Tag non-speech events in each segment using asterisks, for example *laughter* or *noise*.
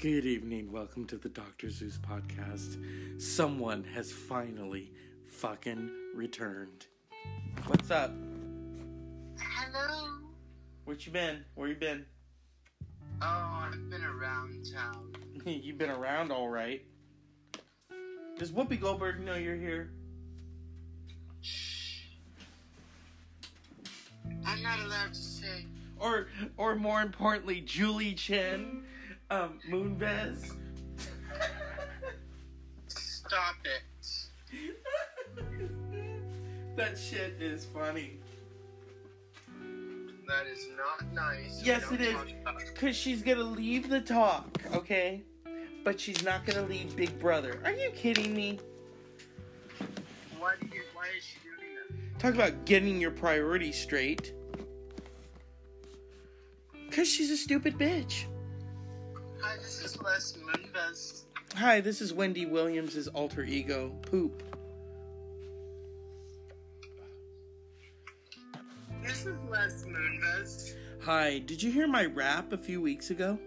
Good evening. Welcome to the Dr. Zeus podcast. Someone has finally fucking returned. What's up? Hello. What you been? Where you been? Oh, I've been around town. *laughs* You've been around all right. Does Whoopi Goldberg know you're here? Shh. I'm not allowed to say. Or or more importantly, Julie Chen, um, Moonves. Stop it. that shit is funny. That is not nice. Yes, it is. talk about it. Cause she's gonna leave the talk, okay? But she's not gonna leave Big Brother. Are you kidding me? Why you? Why is she doing that? Talk about getting your priorities straight. Cause she's a stupid bitch. Hi, this is Les Moonves. Hi, this is Wendy Williams' alter ego, Poop. This is Les Moonves. Hi, did you hear my rap a few weeks ago?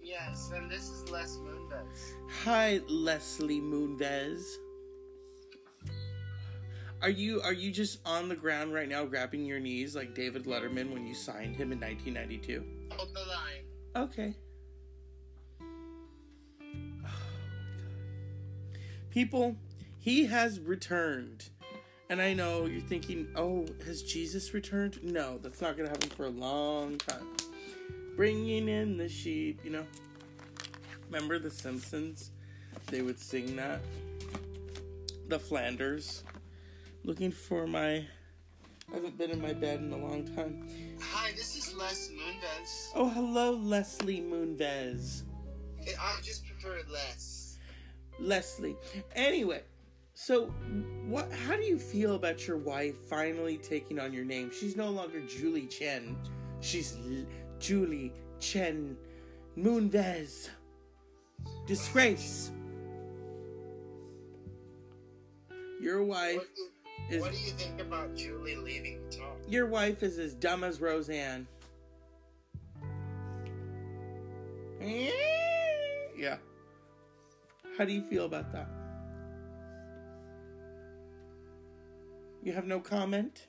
Yes, and this is Les Moonves. Hi, Leslie Moonves. Are you are you just on the ground right now grabbing your knees like David Letterman when you signed him in 1992? Hold the line. Okay. People, he has returned. And I know you're thinking, oh, has Jesus returned? No, that's not going to happen for a long time. Bringing in the sheep, you know. Remember The Simpsons? They would sing that. The Flanders. Looking for my. I haven't been in my bed in a long time. Hi, this is Les Moonves. Oh, hello, Leslie Moonves. I just prefer Les. Leslie. Anyway, so what? How do you feel about your wife finally taking on your name? She's no longer Julie Chen. She's L- Julie Chen Moonves. Disgrace. Your wife. What do, is- what do you think about Julie leaving the talk? Your wife is as dumb as Roseanne. Eh? Yeah. How do you feel about that? You have no comment?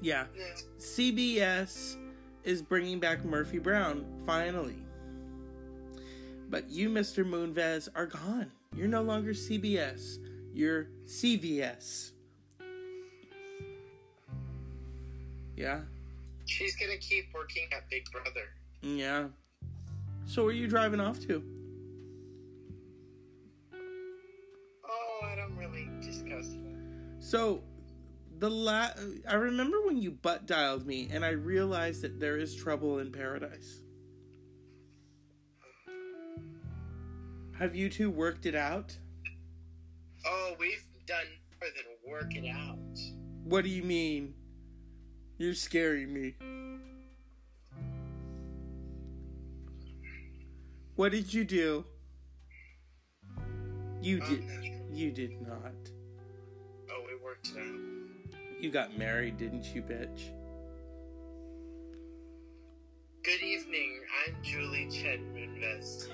Yeah. Yeah. CBS is bringing back Murphy Brown, finally. But you, Mr. Moonves, are gone. You're no longer CBS. You're CVS. Yeah? She's gonna keep working at Big Brother. Yeah. So where are you driving off to? Oh, I don't really discuss that. So the la I remember when you butt dialed me and I realized that there is trouble in paradise. Have you two worked it out? Oh, we've done more than work it out. What do you mean? You're scaring me. What did you do? You did no. you did not. Oh, it worked out. You got married, didn't you, bitch? Good evening. I'm Julie Chen Moonves.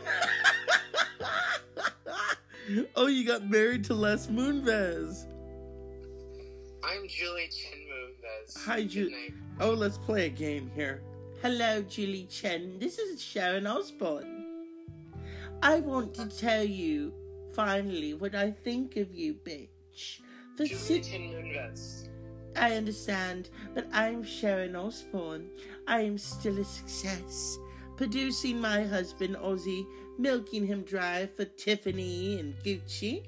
*laughs* oh, you got married to Les Moonves. I'm Julie Chen Moonves. Hi, Julie. Oh, let's play a game here. Hello, Julie Chen. This is Sharon Osbourne. I want to tell you, finally, what I think of you, bitch. For Chen I understand, but I'm Sharon Osbourne. I am still a success. Producing my husband Ozzy, milking him dry for Tiffany and Gucci.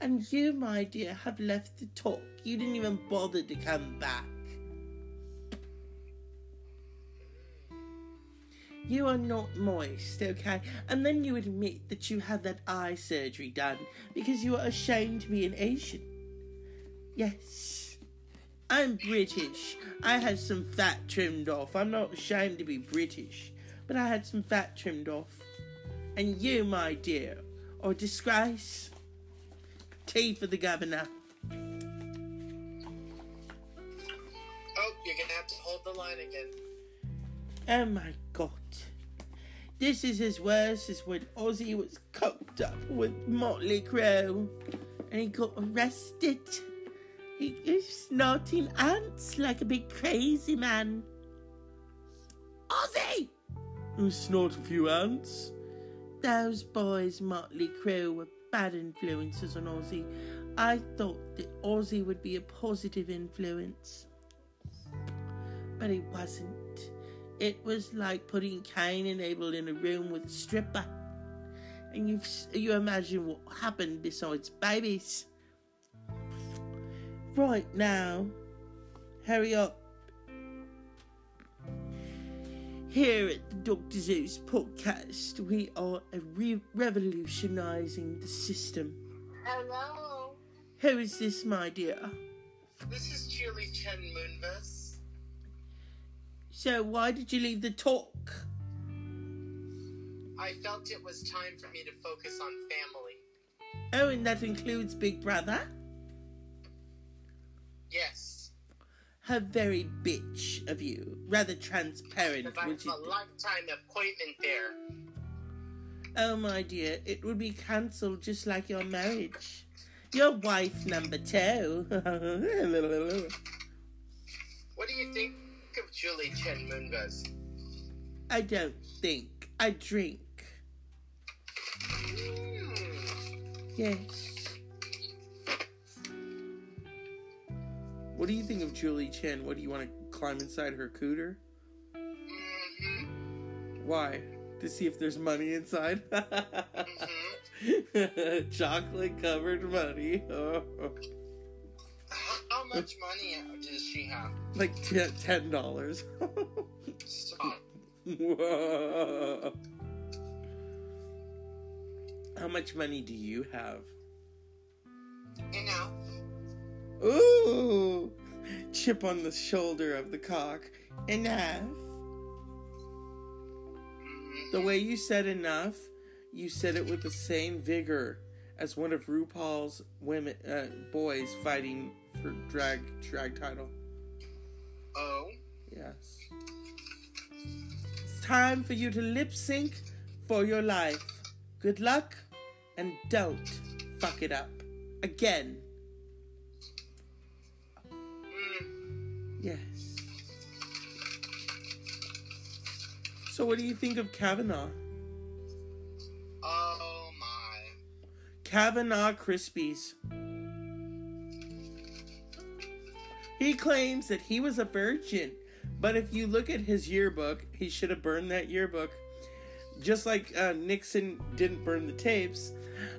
And you, my dear, have left the talk. You didn't even bother to come back. You are not moist, okay? And then you admit that you had that eye surgery done because you are ashamed to be an Asian. Yes. I'm British. I had some fat trimmed off. I'm not ashamed to be British, but I had some fat trimmed off. And you, my dear, are a disgrace. Tea for the governor. Oh, you're gonna have to hold the line again. Oh my god. This is as worse as when Ozzy was coked up with Motley Crue and he got arrested. He is snorting ants like a big crazy man. Ozzy! Who snort a few ants? Those boys, Motley Crue, were bad influences on Ozzy. I thought that Ozzy would be a positive influence. But he wasn't. It was like putting Cain and Abel in a room with a stripper. And you you imagine what happened besides babies. Right now, hurry up. Here at the Dr. Zeus podcast, we are re- revolutionizing the system. Hello. Who is this, my dear? This is Julie Chen Moonves. So, why did you leave the talk? I felt it was time for me to focus on family. Oh, and that includes Big Brother? Yes. How very bitch of you. Rather transparent, Because I have a lifetime appointment there. Oh, my dear, it would be cancelled just like your marriage. Your wife number two. *laughs* What do you think of Julie Chen Moonves? I don't think. I drink. Hmm. Yes. What do you think of Julie Chen? What do you want to climb inside her cooter? Mhm. Why? To see if there's money inside? *laughs* Mhm. Chocolate covered money. *laughs* How- much money does she have? like t- ten dollars. Stop. Whoa. How much money do you have? Enough. Ooh, chip on the shoulder of the cock. Enough. Mhm. The way you said enough, you said it with the same vigor as one of RuPaul's women, uh, boys fighting for drag drag title. Oh. Yes. It's time for you to lip sync for your life. Good luck, and don't fuck it up again. Mm. Yes. So, what do you think of Kavanaugh? Oh my. Kavanaugh Krispies. He claims that he was a virgin, but if you look at his yearbook, he should have burned that yearbook. Just like uh, Nixon didn't burn the tapes,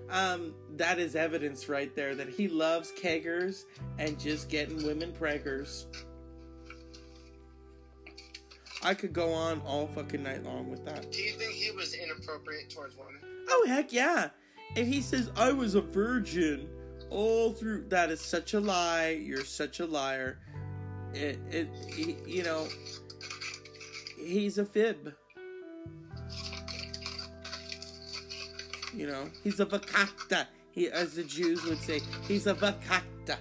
um, that is evidence right there that he loves keggers and just getting women preggers. I could go on all fucking night long with that. Do you think he was inappropriate towards women? Oh heck yeah! If he says I was a virgin all through, that is such a lie. You're such a liar. It, it, he, you know, he's a fib. You know, he's a vakakta. He, as the Jews would say, he's a vakakta.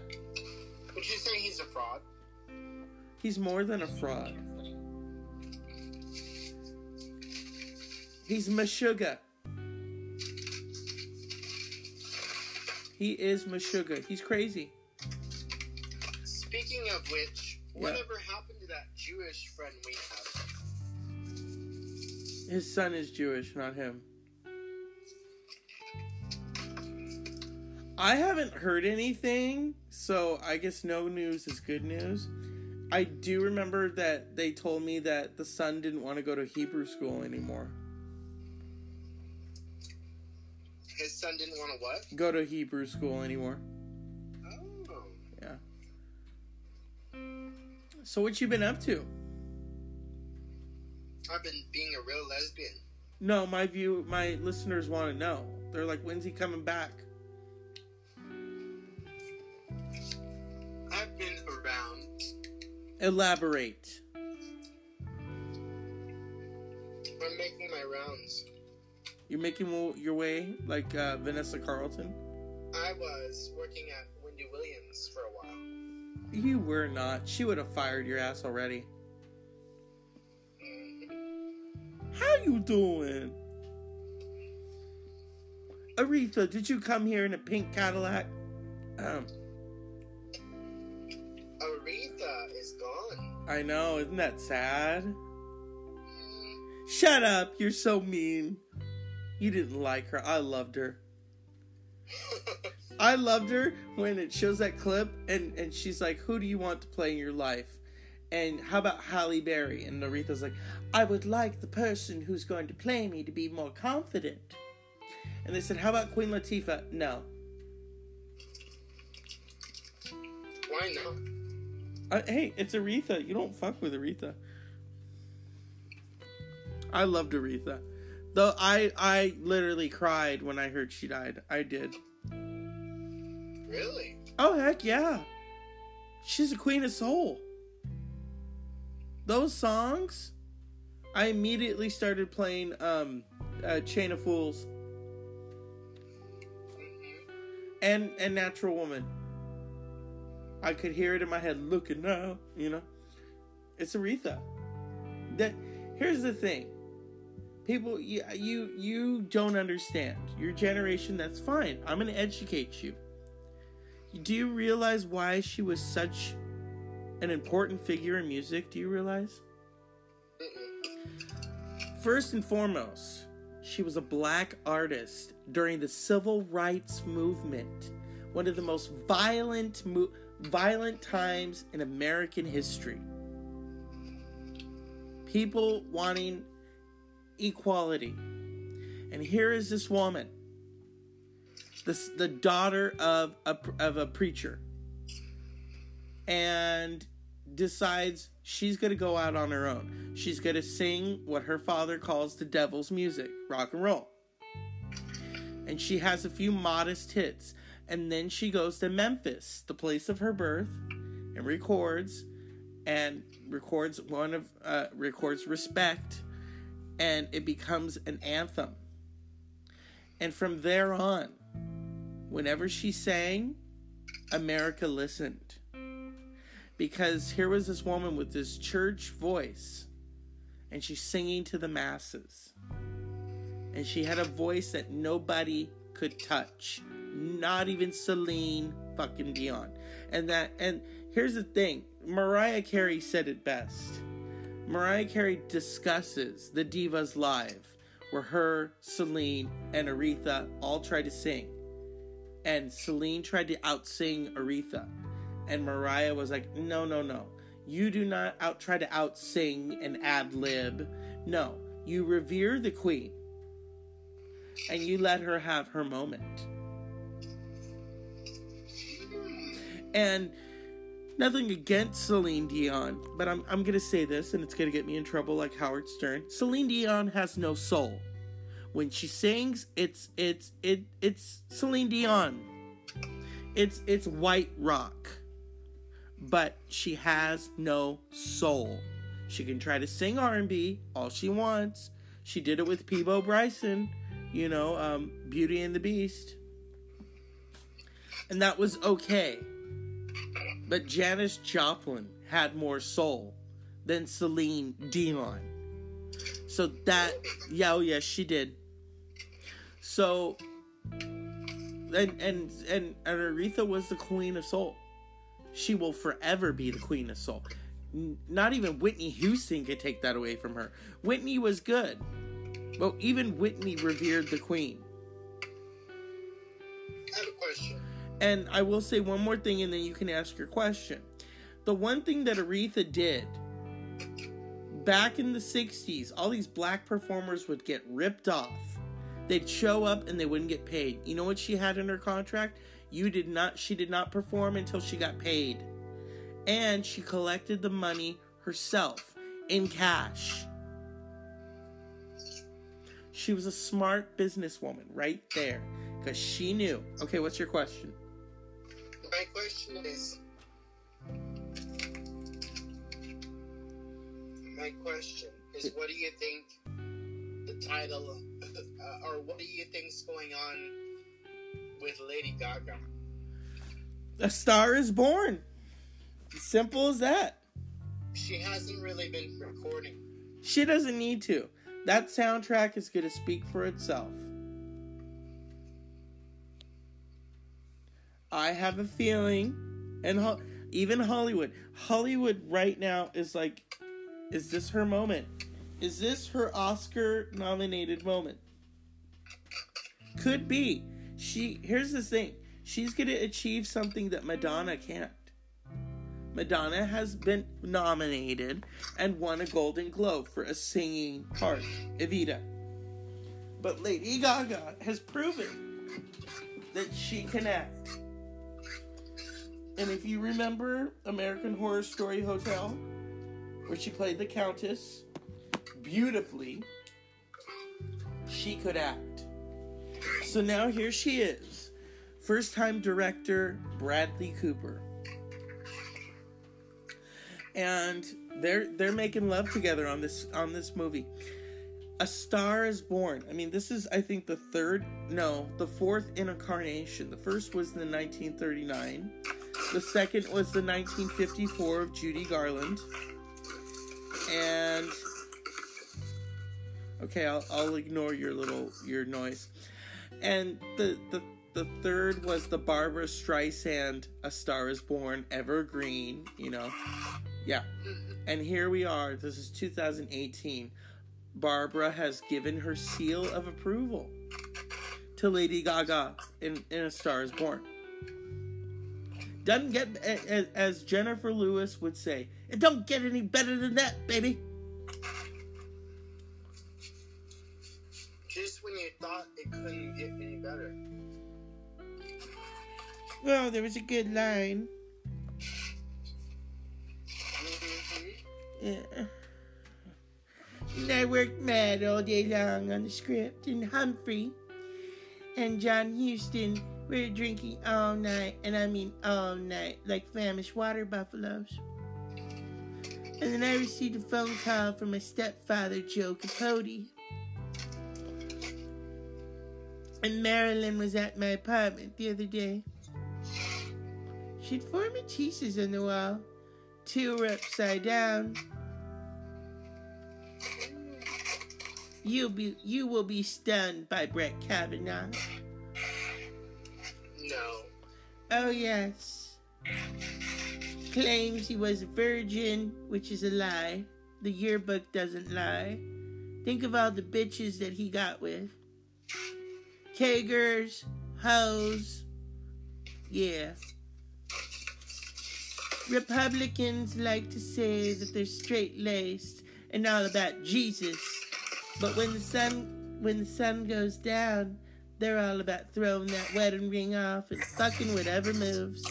Would you say he's a fraud? He's more than a fraud. He's Meshuggah. He is Meshuggah. He's crazy. Speaking of which, Yeah. whatever happened to that Jewish friend we have? His son is Jewish, not him. I haven't heard anything, so I guess no news is good news. I do remember that they told me that the son didn't want to go to Hebrew school anymore. His son didn't want to what? Go to Hebrew school anymore. Oh. Yeah. So what you been up to? I've been being a real lesbian. No, my view, my listeners want to know. They're like, when's he coming back? I've been around. Elaborate. I'm making my rounds. You're making your way like uh, Vanessa Carlton. I was working at Wendy Williams for a while. You were not. She would have fired your ass already. Mhm. How you doing? Aretha, did you come here in a pink Cadillac? Um, Aretha is gone. I know, isn't that sad? Mm, Shut up, you're so mean. You didn't like her. I loved her. I loved her when it shows that clip and, and she's like, Who do you want to play in your life? And how about Halle Berry? And Aretha's like, I would like the person who's going to play me to be more confident. And they said, How about Queen Latifah? No. Why not? Uh, hey, it's Aretha. You don't fuck with Aretha. I loved Aretha. Though I I literally cried when I heard she died. I did. Really? Oh heck yeah. She's a queen of soul. Those songs I immediately started playing um uh, Chain of Fools and and Natural Woman. I could hear it in my head looking now, you know. It's Aretha. That here's the thing. People you you don't understand. Your generation that's fine. I'm to educate you. Do you realize why she was such an important figure in music? Do you realize? First and foremost, she was a black artist during the civil rights movement, one of the most violent mo- violent times in American history. People wanting equality. And here is this woman, this the daughter of a of a preacher. And decides she's going to go out on her own. She's going to sing what her father calls the devil's music, rock and roll. And she has a few modest hits. And then she goes to Memphis, the place of her birth, and records and records one of uh, records respect and it becomes an anthem. And from there on, whenever she sang, America listened. Because here was this woman with this church voice and she's singing to the masses. And she had a voice that nobody could touch. Not even celine fucking dion. And that and here's the thing mariah carey said it best mariah carey discusses the divas live where her celine and aretha all tried to sing and celine tried to outsing aretha and Mariah was like, "No, no, no. You do not out try to out sing and ad lib. No, you revere the queen, and you let her have her moment." And nothing against Celine Dion, but I'm I'm gonna say this, and it's gonna get me in trouble like Howard Stern. Celine Dion has no soul. When she sings, it's it's it it's Celine Dion. It's it's white rock but she has no soul. She can try to sing R&B all she wants. She did it with Peabo Bryson, you know, um, Beauty and the Beast, and that was okay. But Janis Joplin had more soul than Celine Dion. So that, yeah, oh yes, she did. So, and and and and Aretha was the queen of soul she will forever be the queen of soul. Not even Whitney Houston could take that away from her. Whitney was good, but even Whitney revered the queen. I have a question. And I will say one more thing, and then you can ask your question. The one thing that Aretha did back in the 60s, all these black performers would get ripped off. They'd show up and they wouldn't get paid. You know what she had in her contract? You did not she did not perform until she got paid. And she collected the money herself in cash. She was a smart businesswoman right there cuz she knew. Okay, what's your question? My question is. My question is, what do you think the title, uh, or what do you think's going on with Lady Gaga? A star is born. Simple as that. She hasn't really been recording. She doesn't need to. That soundtrack is going to speak for itself. I have a feeling, and ho- even Hollywood, Hollywood right now is like, is this her moment? Is this her Oscar nominated moment? Could be. She here's the thing. She's to achieve something that Madonna can't. Madonna has been nominated and won a Golden Globe for a singing part, Evita. But Lady Gaga has proven that she can act. And if you remember American Horror Story Hotel, where she played the Countess beautifully, she could act. So now here she is. First time director Bradley Cooper. And they're they're making love together on this on this movie. A Star is Born. I mean, this is I think the third, no, the fourth incarnation. The first was in 1939. The second was the 1954 of Judy Garland. And okay, I'll, I'll ignore your little your noise. And the the the third was the Barbra Streisand A Star is Born Evergreen, you know. Yeah. And here we are. This is 2018. Barbra has given her seal of approval to Lady Gaga in, in A Star is Born. Doesn't get, as, as Jennifer Lewis would say, it don't get any better than that, baby. Just when you thought it couldn't get any better. Well, there was a good line. Mhm. Yeah. And I worked mad all day long on the script, and Humphrey and John Were drinking all night, and I mean all night, like famished water buffaloes. And then I received a phone call from my stepfather, Joe Capote. And Marilyn was at my apartment the other day. She'd four Matisses on the wall. Two were upside down. You'll be you will be stunned by Brett Kavanaugh. Oh yes. Claims he was a virgin, which is a lie. The yearbook doesn't lie. Think of all the bitches that he got with. Kegers, hoes. Yeah. Republicans like to say that they're straight laced and all about Jesus. But when the sun when the sun goes down, they're all about throwing that wedding ring off and fucking whatever moves.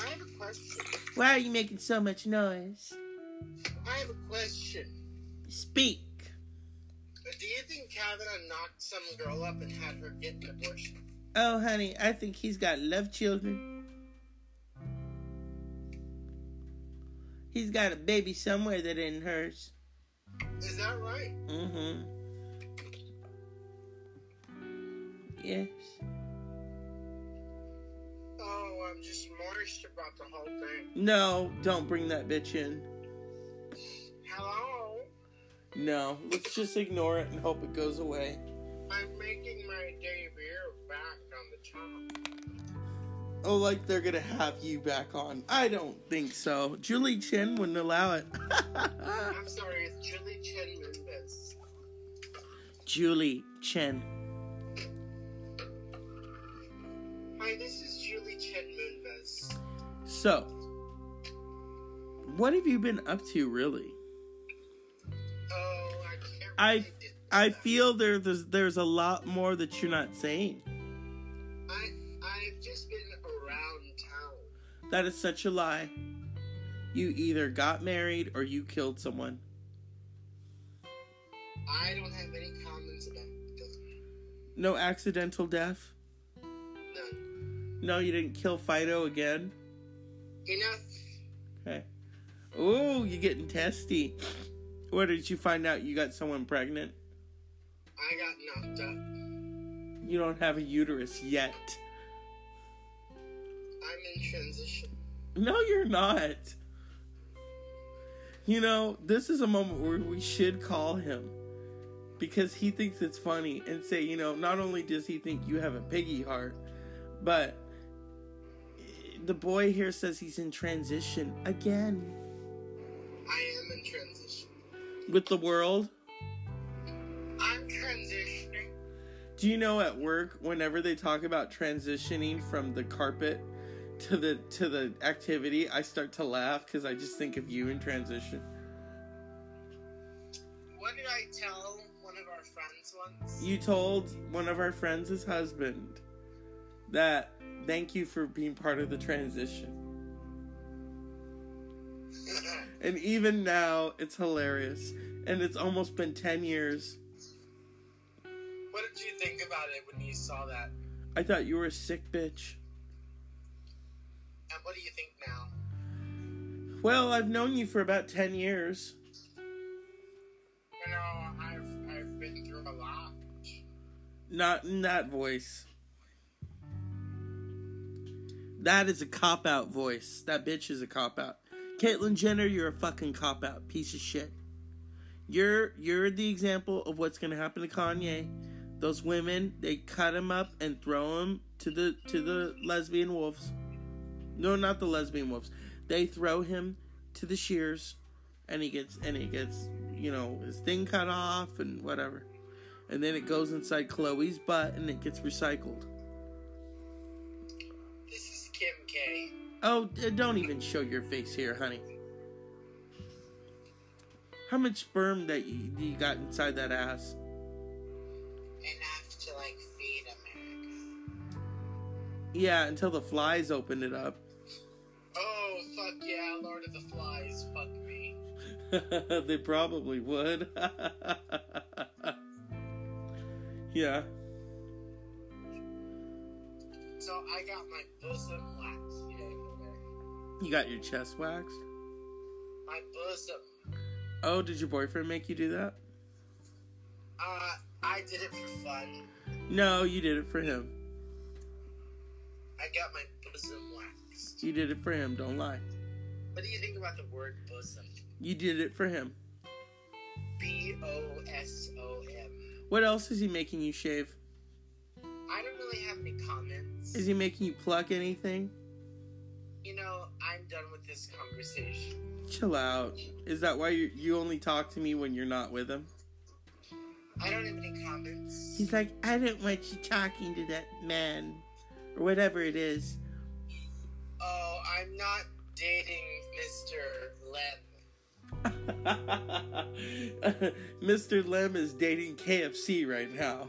I have a question. Why are you making so much noise? I have a question. Speak. Do you think Kavanaugh knocked some girl up and had her get an abortion? Oh, honey, I think he's got love children. He's got a baby somewhere that ain't hers. Is that right? Mm-hmm. Yes. Oh, I'm just moist about the whole thing. No, don't bring that bitch in. Hello? No, let's just ignore it and hope it goes away. I'm making my debut back on the top. Oh, like they're gonna have you back on. I don't think so. Julie Chen wouldn't allow it. *laughs* I'm sorry, it's Julie Chen Mendez. Julie Chen. So, what have you been up to, really? Oh, I can't I- really get I feel there, there's there's a lot more that you're not saying. I, I've just been around town. That is such a lie. You either got married or you killed someone. I don't have any comments about this. No accidental death. None. No, you didn't kill Fido again. Enough. Okay. Oh, you're getting testy. Where did you find out you got someone pregnant? I got knocked up. You don't have a uterus yet. I'm in transition. No, you're not. You know, this is a moment where we should call him because he thinks it's funny and say, you know, not only does he think you have a piggy heart, but the boy here says he's in transition again I am in transition. with the world. I'm transitioning. Do you know at work whenever they talk about transitioning from the carpet to the to the activity, I start to laugh cuz I just think of you in transition. What did I tell one of our friends once? You told one of our friends' husband that thank you for being part of the transition. And even now, it's hilarious. And it's almost been 10 years. what did you think about it when you saw that? I thought you were a sick bitch. And what do you think now? Well, I've known you for about 10 years. You know, I've I've been through a lot. Not in that voice. That is a cop out voice. That bitch is a cop out. Caitlyn Jenner, you're a fucking cop out piece of shit. You're you're the example of what's gonna happen to Kanye. Those women, they cut him up and throw him to the to the lesbian wolves. No, not the lesbian wolves. They throw him to the shears, and he gets and he gets you know his thing cut off and whatever, and then it goes inside Khloé's butt and it gets recycled. This is Kim K. Oh, don't even show your face here, honey. How much sperm that you, you got inside that ass? Enough to like feed America. Yeah, until the flies opened it up. Oh fuck yeah, Lord of the Flies, fuck me. *laughs* they probably would. *laughs* yeah. So I got my bosom waxed. Yeah, okay. You got your chest waxed? My bosom. Oh, did your boyfriend make you do that? Uh, I did it for fun. No, you did it for him. I got my bosom waxed. You did it for him, don't lie. What do you think about the word bosom? You did it for him. B O S O M. What else is he making you shave? I don't really have any comments. Is he making you pluck anything? You know, I'm done with this conversation. Chill out. Is that why you, you only talk to me when you're not with him? I don't have any comments. He's like, I don't want you talking to that man. Or whatever it is. Oh, I'm not dating Mr. Lem. *laughs* Mr. Lem is dating KFC right now.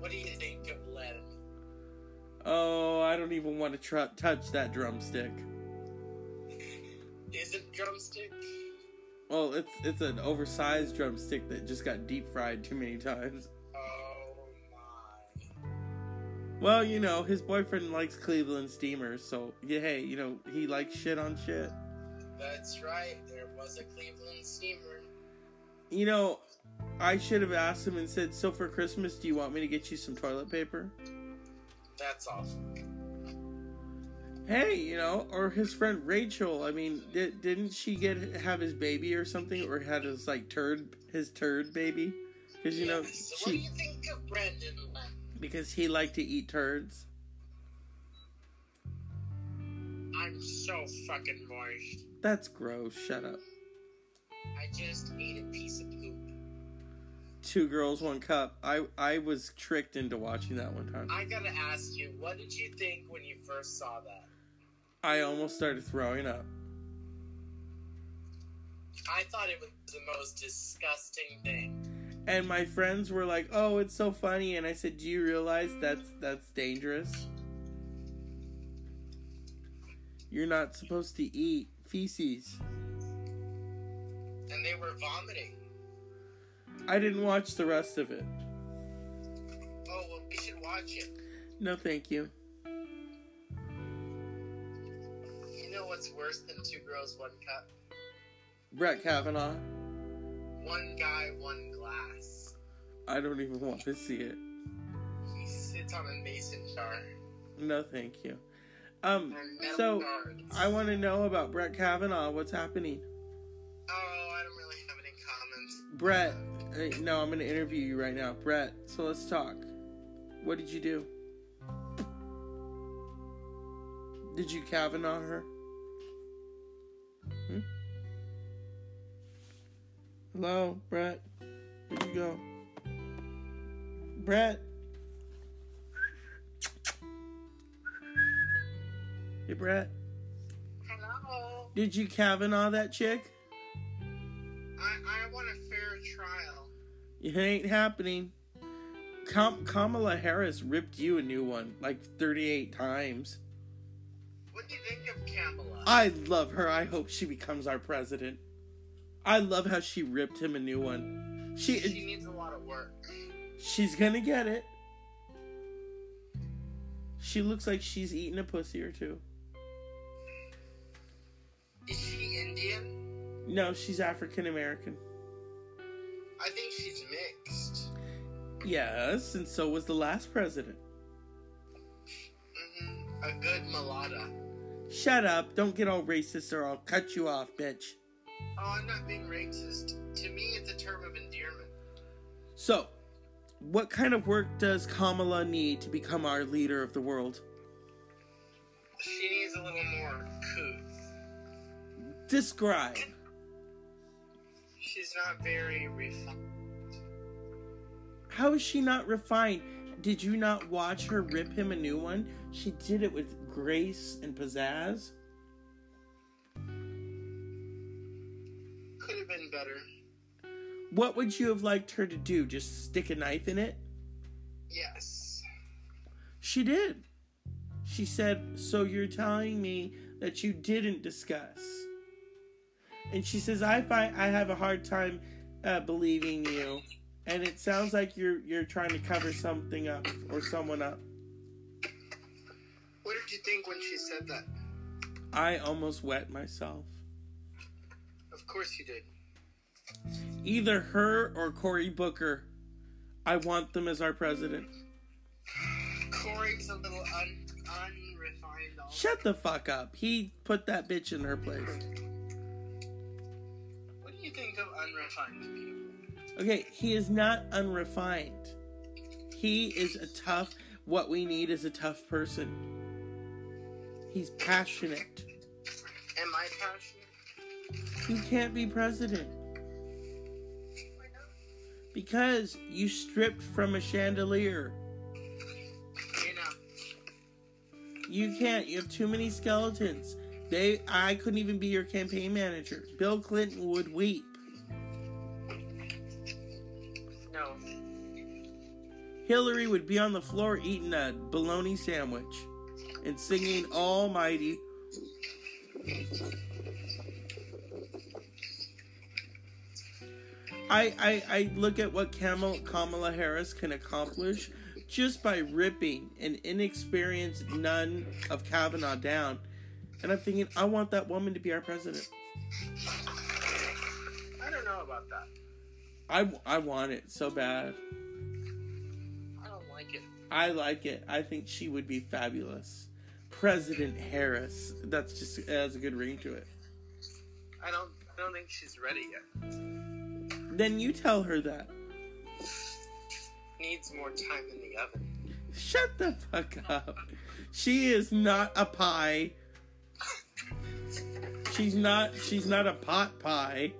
What do you think of Lem? Oh, I don't even want to tr- touch that drumstick. Is it drumstick? Well, it's it's an oversized drumstick that just got deep fried too many times. Oh my. Well, you know, his boyfriend likes Cleveland Steamers, so yeah, hey, you know, he likes shit on shit. That's right, there was a Cleveland steamer. You know, I should have asked him and said, "So for Christmas, do you want me to get you some toilet paper?" That's awesome. Hey, you know, or his friend Rachel. I mean, did, didn't she get have his baby or something, or had his like turd his turd baby? Because you know, Yes, so what do she you think of Brandon because he liked to eat turds. I'm so fucking moist. That's gross. Shut up. I just ate a piece of poop. Two girls, one cup. I I was tricked into watching that one time. I gotta ask you, what did you think when you first saw that? I almost started throwing up. I thought it was the most disgusting thing. And my friends were like, "Oh, it's so funny." And I said, "Do you realize that's that's dangerous? You're not supposed to eat feces." And they were vomiting. I didn't watch the rest of it. Oh, well, we should watch it. No, thank you. You know what's worse than two girls, one cup? Brett Kavanaugh. One guy, one glass. I don't even want to see it. He sits on a mason jar. No, thank you. Um, so guards. I want to know about Brett Kavanaugh. What's happening? Oh, I don't really have any comments. Brett, no, I'm gonna interview you right now, Brett. So let's talk. What did you do? Did you Kavanaugh her? Hmm? Hello, Brett. Where'd you go? Brett. Hey, Brett. Hello. Did you Kavanaugh that chick? I, I want a fair trial. It ain't happening. Kam- Kamala Harris ripped you a new one like 38 times. What do you think of Kamala? I love her. I hope she becomes our president. I love how she ripped him a new one. She she needs a lot of work. she's gonna get it. She looks like she's eating a pussy or two. Is she Indian? No, she's African American. I think she's mixed. Yes, and so was the last president. Mm-hmm. A good mulata. Shut up! Don't get all racist or I'll cut you off, bitch. Oh, I'm not being racist. To me, it's a term of endearment. So, what kind of work does Kamala need to become our leader of the world? She needs a little more couth. Describe. She's not very refined. How is she not refined? Did you not watch her rip him a new one? She did it with grace and pizzazz. Could have been better. What would you have liked her to do? Just stick a knife in it? Yes. She did. She said, So you're telling me that you didn't discuss? And she says, I find I have a hard time uh, believing you. And it sounds like you're you're trying to cover something up or someone up. What did you think when she said that? I almost wet myself. Of course you did. Either her or Cory Booker. I want them as our president. Cory's a little un- unrefined. Also. Shut the fuck up. He put that bitch in her place. Unrefined people? Okay, he is not unrefined. He is a tough, what we need is a tough person. He's passionate. Am I passionate? You can't be president Why not? because you stripped from a chandelier. You know, You can't. You have too many skeletons. They I couldn't even be your campaign manager. Bill Clinton would weep. Hillary would be on the floor eating a bologna sandwich and singing Almighty. I, I, I look at what Kamala, Kamala Harris can accomplish just by ripping an inexperienced nun of Kavanaugh down. And I'm thinking, I want that woman to be our president. I don't know about that. I, I want it so bad. I like it. I think she would be fabulous. President Harris. That's just it has a good ring to it. I don't. I don't think she's ready yet. Then you tell her that. Needs more time in the oven. Shut the fuck up. She is not a pie. She's not she's not a pot pie.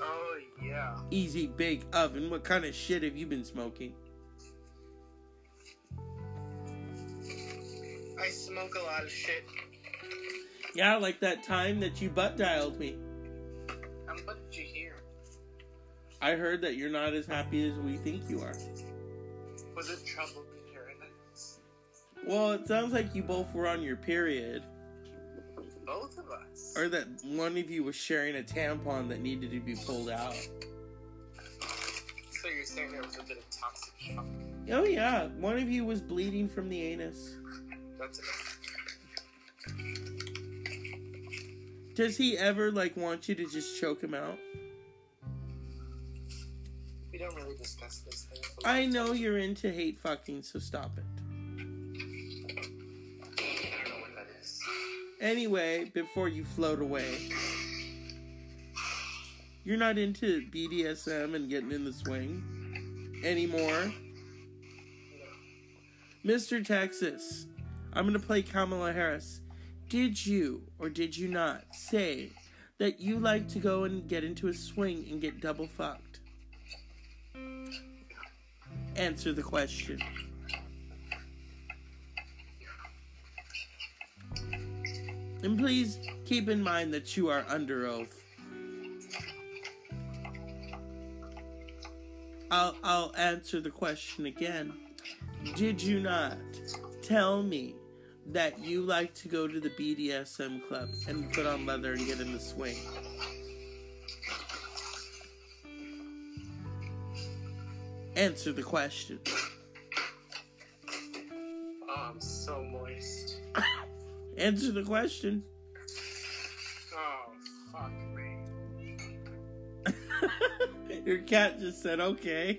Oh yeah. Easy bake oven. What kind of shit have you been smoking? I smoke a lot of shit. Yeah, like that time that you butt dialed me. Um, what did you hear? I heard that you're not as happy as we think you are. Was it trouble in paradise? Well, it sounds like you both were on your period. Both of us. Or that one of you was sharing a tampon that needed to be pulled out. So you're saying there was a bit of toxic shock? Oh yeah, one of you was bleeding from the anus. That's it. Does he ever like want you to just choke him out? We don't really discuss this thing. I know you're into hate fucking, so stop it. I don't know what that is. Anyway, before you float away, You're not into BDSM and getting in the swing anymore? Mr. Texas, I'm going to play Kamala Harris. Did you or did you not say that you like to go and get into a swing and get double fucked? Answer the question. And please keep in mind that you are under oath. I'll, I'll answer the question again. Did you not tell me that you like to go to the BDSM club and put on leather and get in the swing? Answer the question. Oh, I'm so moist. Answer the question. Oh, fuck me. *laughs* Your cat just said okay.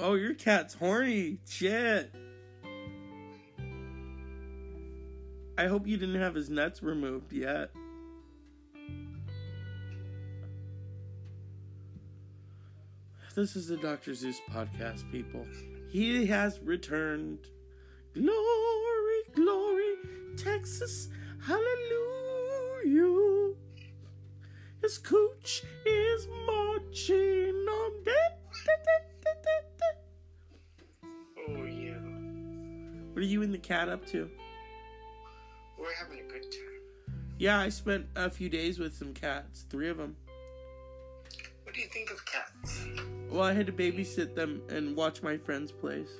Oh, your cat's horny. Shit. I hope you didn't have his nuts removed yet. This is the Dr. Zeus podcast, people. He has returned. Glory, glory, Texas, hallelujah. His cooch is marching on. What are you and the cat up to? We're having a good time. Yeah, I spent a few days with some cats, three of them. What do you think of cats? Well, I had to babysit them and watch my friend's place.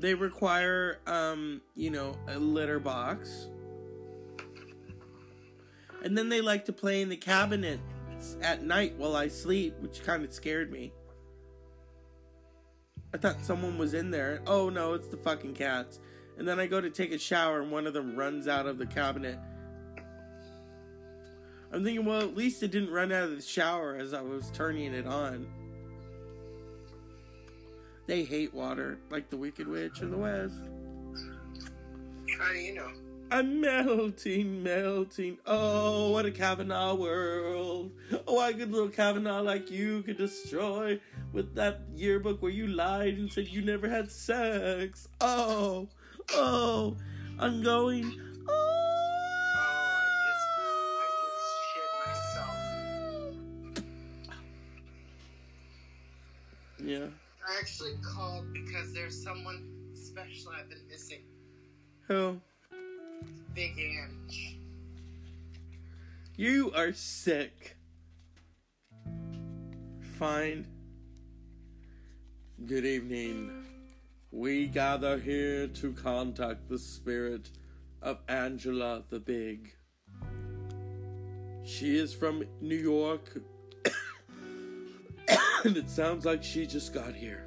They require, um, you know, a litter box. And then they like to play in the cabinets at night while I sleep, which kind of scared me. I thought someone was in there. Oh no, it's the fucking cats. And then I go to take a shower and one of them runs out of the cabinet. I'm thinking, well, at least it didn't run out of the shower as I was turning it on. They hate water, like the Wicked Witch of the West. How do you know? I'm melting, melting. Oh, what a Kavanaugh world. Oh, why good little Kavanaugh like you could destroy with that yearbook where you lied and said you never had sex. Oh, oh, I'm going. Oh, I just, I just shit myself. Yeah. I actually called because there's someone special I've been missing. Who? Big Ange. You are sick. Fine. Good evening. We gather here to contact the spirit of Angela the Big. She is from New York, and it sounds like she just got here.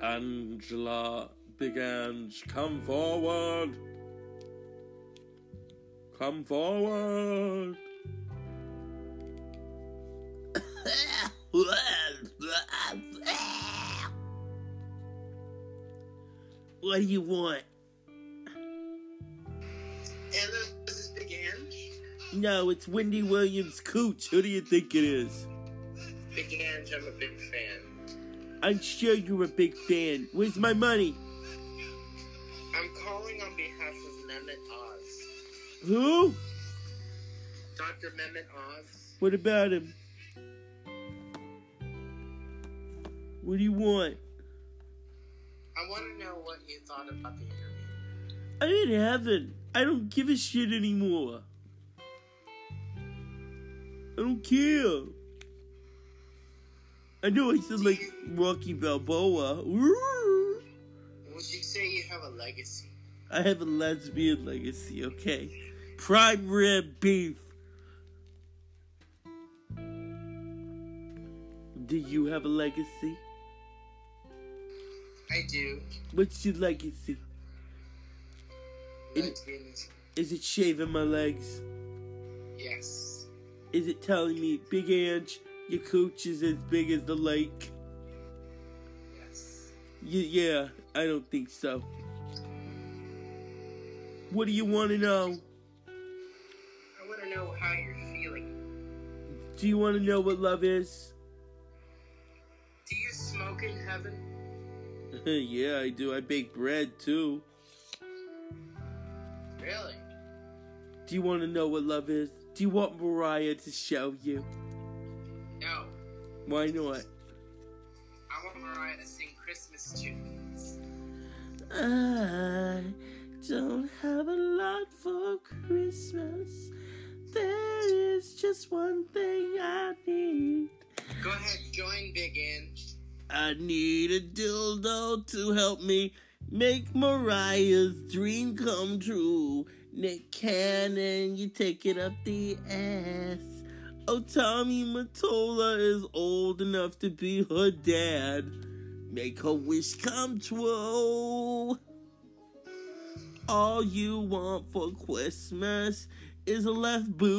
Angela Big Ange, come forward. Come forward. What do you want? And this is Big Ange. No, it's Wendy Williams Cooch. Who do you think it is? Big Ange, I'm a big fan. I'm sure you're a big fan. Where's my money? I'm calling on behalf of Mehmet Oz. Who? Dr. Mehmet Oz. What about him? What do you want? I want to know what you thought about the interview. I'm in heaven. I don't give a shit anymore. I don't care. I know I sound like Rocky Balboa. Would you say you have a legacy? I have a lesbian legacy, okay? Prime rib beef. Do you have a legacy? I do. What's your legacy? It- Lesbianism. Is it shaving my legs? Yes. Is it telling me, Big Ange, your cooch is as big as the lake? Y- yeah, I don't think so. What do you want to know? I want to know how you're feeling. Do you want to know what love is? Do you smoke in heaven? *laughs* yeah, I do. I bake bread too. Really? Do you want to know what love is? Do you want Mariah to show you? No. Why not? I want Mariah to sing Christmas tunes. I don't have a lot for Christmas. There is just one thing I need. Go ahead, join Big Ange. I need a dildo to help me make Mariah's dream come true. Nick Cannon, you take it up the ass. Oh, Tommy Mottola is old enough to be her dad. Make her wish come true. All you want for Christmas is a left boob.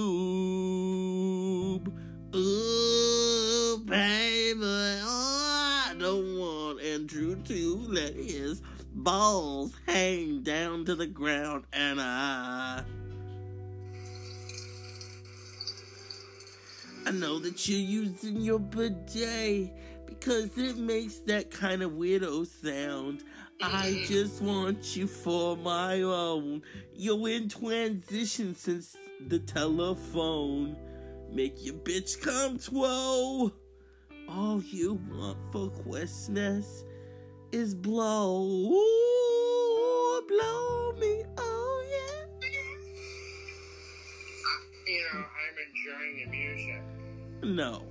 Ooh, baby, oh, I don't want Andrew to let his balls hang down to the ground, and I. I know that you're using your bidet because it makes that kind of weirdo sound. I just want you for my own. You're in transition since the telephone. Make your bitch come twirl. All you want for Christmas is blow. Ooh, blow me, oh yeah. You know, I'm enjoying the music. No.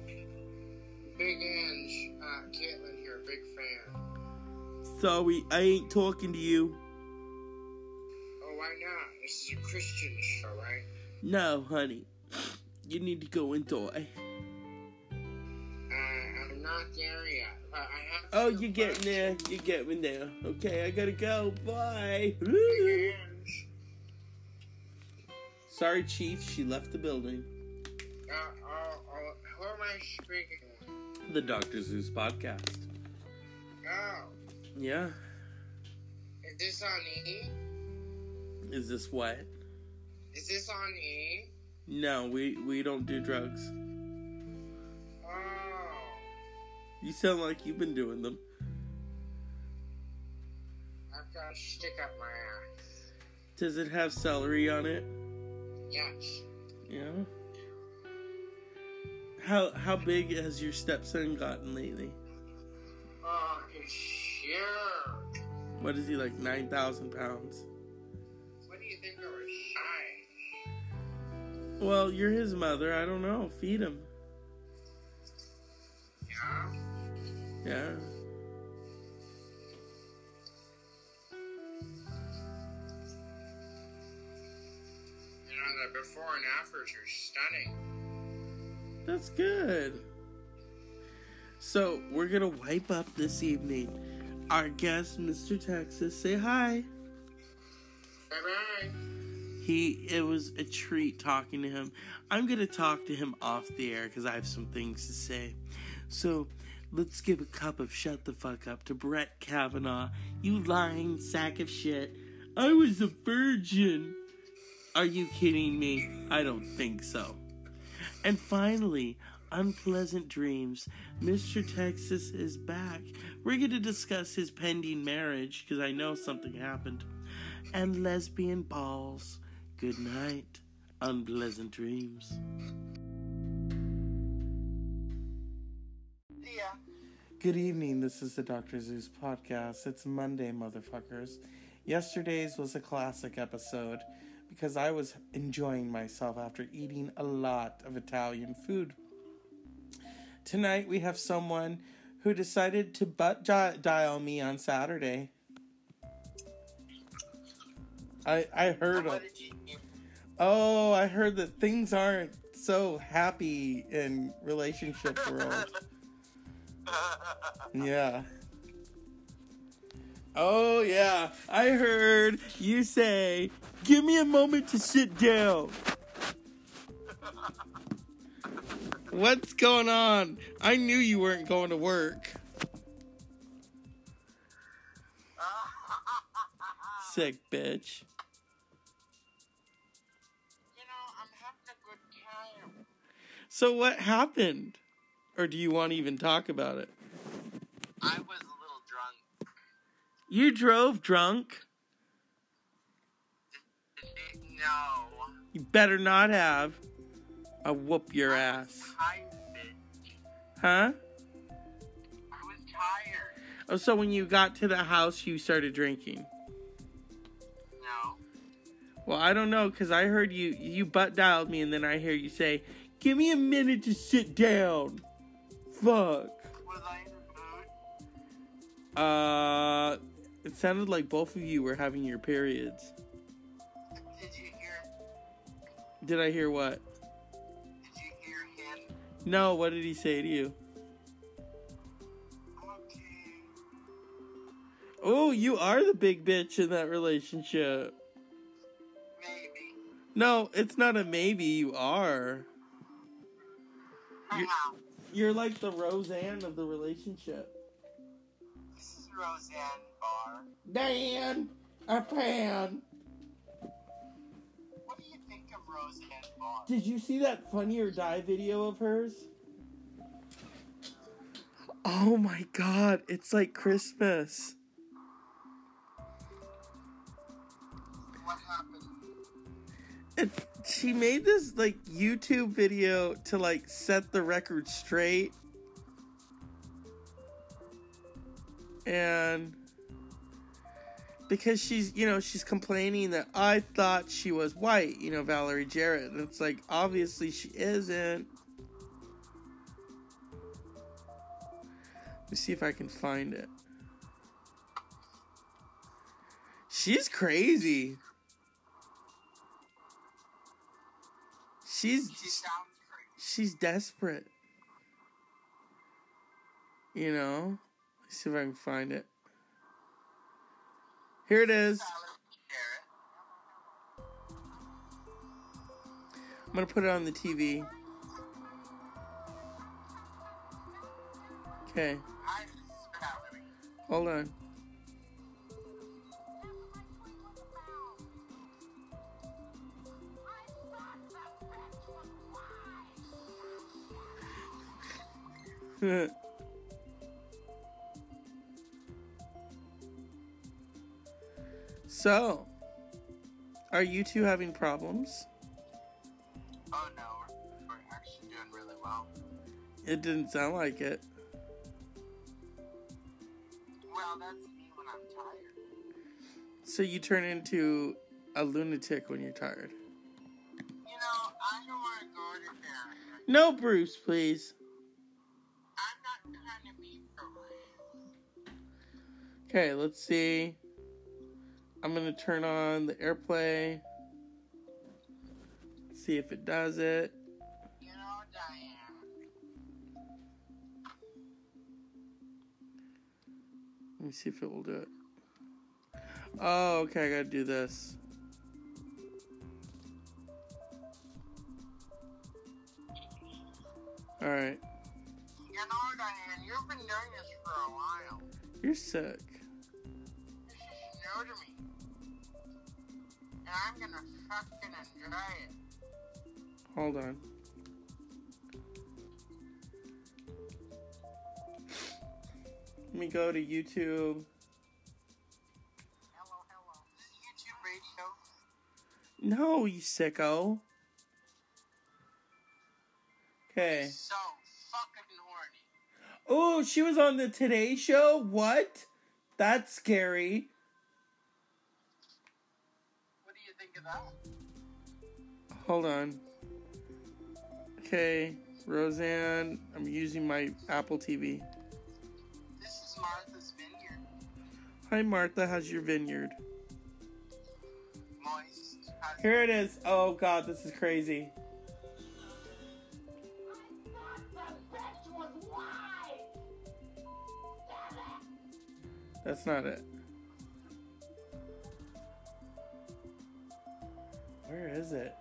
Big Ange, uh, Caitlin here, big fan. Sorry, I ain't talking to you. Oh, why not? This is a Christian show, right? No, honey. You need to go and die. Uh, I'm not there yet, but I have. Oh, you're getting there. You're getting there. Okay, I gotta go. Bye. Sorry, Chief. She left the building. Uh, oh, oh, who am I speaking with? The Dr. Zeus podcast. Oh, Yeah. is this on E? Is this what? Is this on E? No, we we don't do drugs. Oh, You sound like you've been doing them. I've got a stick up my ass. Does it have celery on it? Yes. Yeah. How how big has your stepson gotten lately? Oh, huge. What is he like? Nine thousand pounds. Well, you're his mother. I don't know. Feed him. Yeah. Yeah. You know, the before and afters are stunning. That's good. So we're gonna wipe up this evening. Our guest, Mr. Texas, say hi. Bye bye. He it was a treat talking to him. I'm gonna talk to him off the air because I have some things to say. So let's give a cup of shut the fuck up to Brett Kavanaugh. You lying sack of shit. I was a virgin. Are you kidding me? I don't think so. And finally, Unpleasant Dreams. Mr. Texas is back. We're going to discuss his pending marriage because I know something happened. And lesbian balls. Good night. Unpleasant dreams. Yeah. Good evening. This is the Dr. Zeus podcast. It's Monday, motherfuckers. Yesterday's was a classic episode because I was enjoying myself after eating a lot of Italian food. Tonight we have someone who decided to butt dial me on Saturday. I I heard What of, did you do? oh I heard that things aren't so happy in relationship *laughs* world. *laughs* Yeah. Oh, yeah. I heard you say, Give me a moment to sit down. What's going on? I knew you weren't going to work. *laughs* sick bitch. So what happened? Or do you want to even talk about it? I was a little drunk. You drove drunk? No. You better not have. I'll whoop your ass. Tired, bitch. Huh? I was tired. Oh, so when you got to the house, you started drinking. No. Well, I don't know, because I heard you, you butt dialed me, and then I hear you say, Give me a minute to sit down. Fuck. Was I in the mood? Uh, it sounded like both of you were having your periods. Did you hear? Did I hear what? Did you hear him? No, what did he say to you? Okay. Oh, you are the big bitch in that relationship. Maybe. No, it's not a maybe, you are. You- Wow. You're like the Roseanne of the relationship. This is Roseanne Barr. Dan, a pan. What do you think of Roseanne Barr? Did you see that Funny or Die video of hers? Oh my god, it's like Christmas. *laughs* She made this like YouTube video to like set the record straight. And because she's, you know, she's complaining that I thought she was white, you know, Valerie Jarrett. And it's like, obviously she isn't. Let me see if I can find it. She's crazy. She's She sounds crazy. she's desperate. You know? Let's see if I can find it. Here it is. I'm gonna put it on the TV. Okay, Hi, this is Valerie. hold on. *laughs* so, are you two having problems? Oh no, we're, we're actually doing really well. It didn't sound like it. Well, that's me when I'm tired. So you turn into a lunatic when you're tired. You know, I don't want to go to therapy. No, Bruce, please. Okay, let's see. I'm gonna turn on the airplay. See if it does it. You know, Diane. Let me see if it will do it. Oh, okay, I gotta do this. Alright, You know, Diane, you've been doing this for a while. you're sick. This is new to me. And I'm gonna fucking enjoy it. Hold on. Let me go to YouTube. Hello, hello. This is YouTube radio. No, you sicko. Okay. So fucking horny. Oh, she was on the Today Show? What? That's scary. What do you think of that? Hold on. Okay, Roseanne, I'm using my Apple TV. This is Martha's Vineyard. Hi, Martha, how's your vineyard? Moist. How's Here it is. Oh, God, this is crazy. That's not it. Where is it?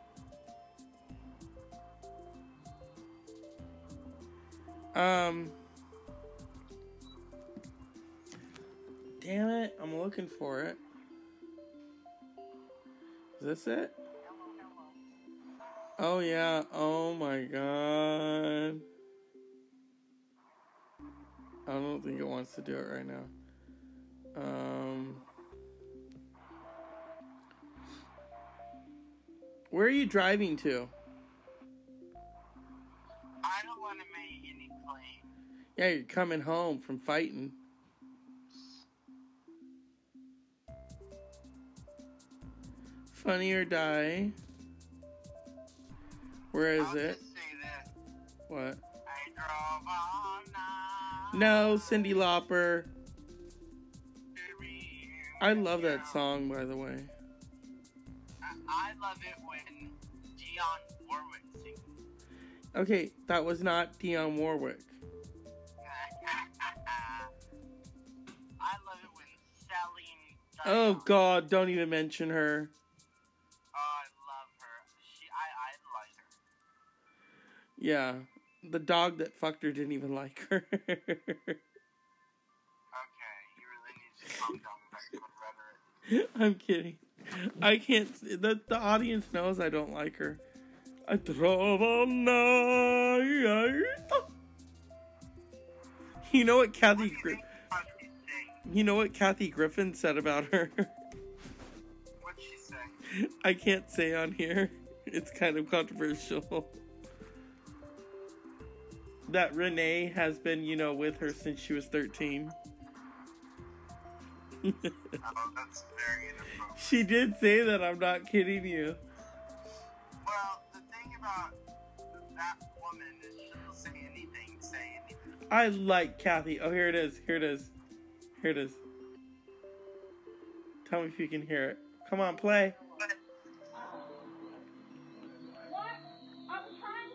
Um. Damn it, I'm looking for it. Is this it? Oh yeah. Oh my god. I don't think it wants to do it right now. Where are you driving to? I don't want to make any claim. Yeah, you're coming home from fighting. Funny or die. Where is I'll it? Just say this. What? I drove all night. No, Cyndi Lauper. I love that song, by the way. I, I love it Dionne Warwick sings. Okay, that was not Dionne Warwick. *laughs* I love it when Celine. Oh God, don't even mention her. Oh, I love her. She, I idolize her. Yeah, the dog that fucked her didn't even like her. Okay, you really need to calm down with that rhetoric. *laughs* I'm kidding. I can't. The the audience knows I don't like her. I drove all night. You know what What Kathy? you Gri- think Crosby sing? You know what Kathy Griffin said about her? What'd she say? I can't say on here. It's kind of controversial. That Renee has been, you know, with her since she was 13. Oh, that's very inappropriate. she did say that, I'm not kidding you. Well, the thing about that woman is she'll say anything, say anything. I like Kathy. Oh, here it is. Here it is. Here it is. Tell me if you can hear it. Come on, play. What? I'm trying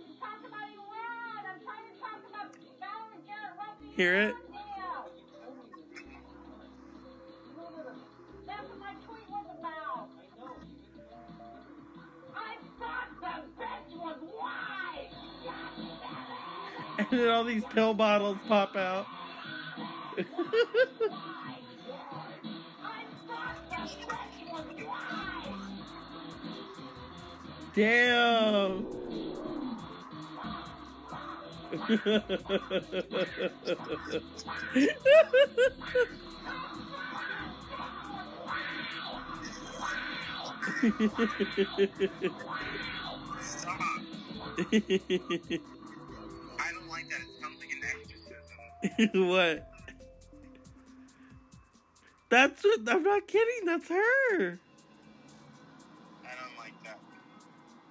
*laughs* And then all these pill bottles pop out. *laughs* Damn. *laughs* *laughs* what? That's what I'm not kidding. That's her. I don't like that.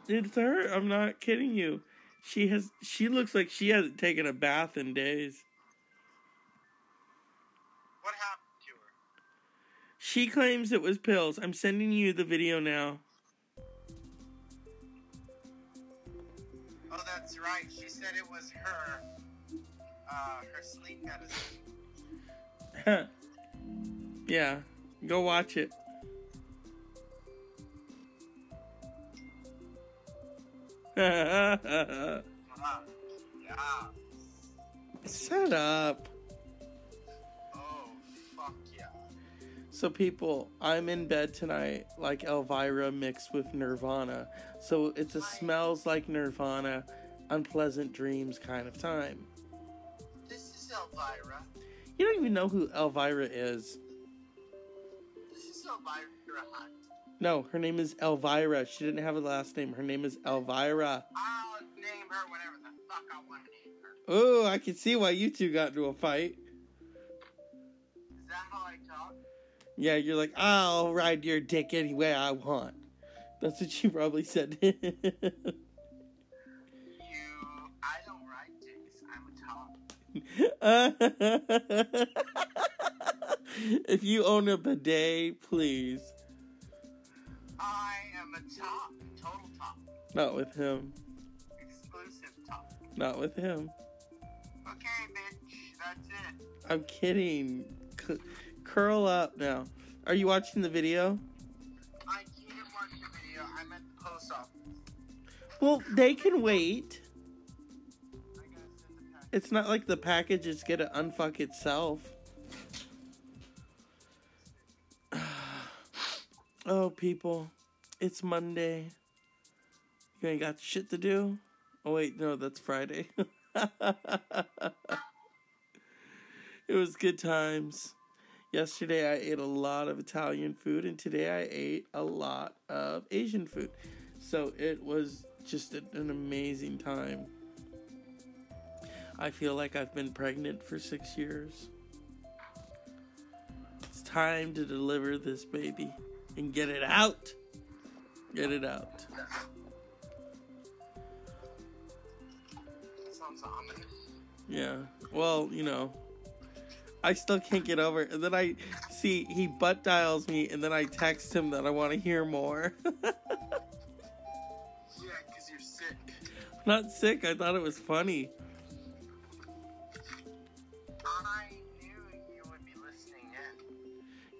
It's her. I'm not kidding you. She has. She looks like she hasn't taken a bath in days. What happened to her? She claims it was pills. I'm sending you the video now. Oh, that's right. She said it was her, uh, her sleep medicine. *laughs* yeah, go watch it. *laughs* Ah, yeah. Shut up. Oh, fuck yeah. So, people, I'm in bed tonight like Elvira mixed with Nirvana. So, it's a smells like Nirvana, unpleasant dreams kind of time. Elvira. You don't even know who Elvira is. This is Elvira Hunt. No, her name is Elvira. She didn't have a last name. Her name is Elvira. I'll name her whatever the fuck I want to name her. Oh, I can see why you two got into a fight. Is that how I talk? Yeah, you're like, I'll ride your dick any way I want. That's what she probably said. *laughs* if you own a bidet, please. I am a top. Total top. Not with him. Exclusive top. Not with him. Okay, bitch. That's it. I'm kidding. C- curl up now. Are you watching the video? I can't watch the video. I'm at the post office. Well, they can wait. It's not like the package is gonna unfuck itself. *sighs* oh, people. It's Monday. You ain't got shit to do? Oh, wait, no, that's Friday. *laughs* it was good times. Yesterday I ate a lot of Italian food, and today I ate a lot of Asian food. So it was just an amazing time. I feel like I've been pregnant for six years. It's time to deliver this baby and get it out. Get it out. Sounds. Yeah. Well, you know, I still can't get over it. And then I see he butt dials me, and then I text him that I want to hear more. *laughs* Yeah, because you're sick. Not sick. I thought it was funny.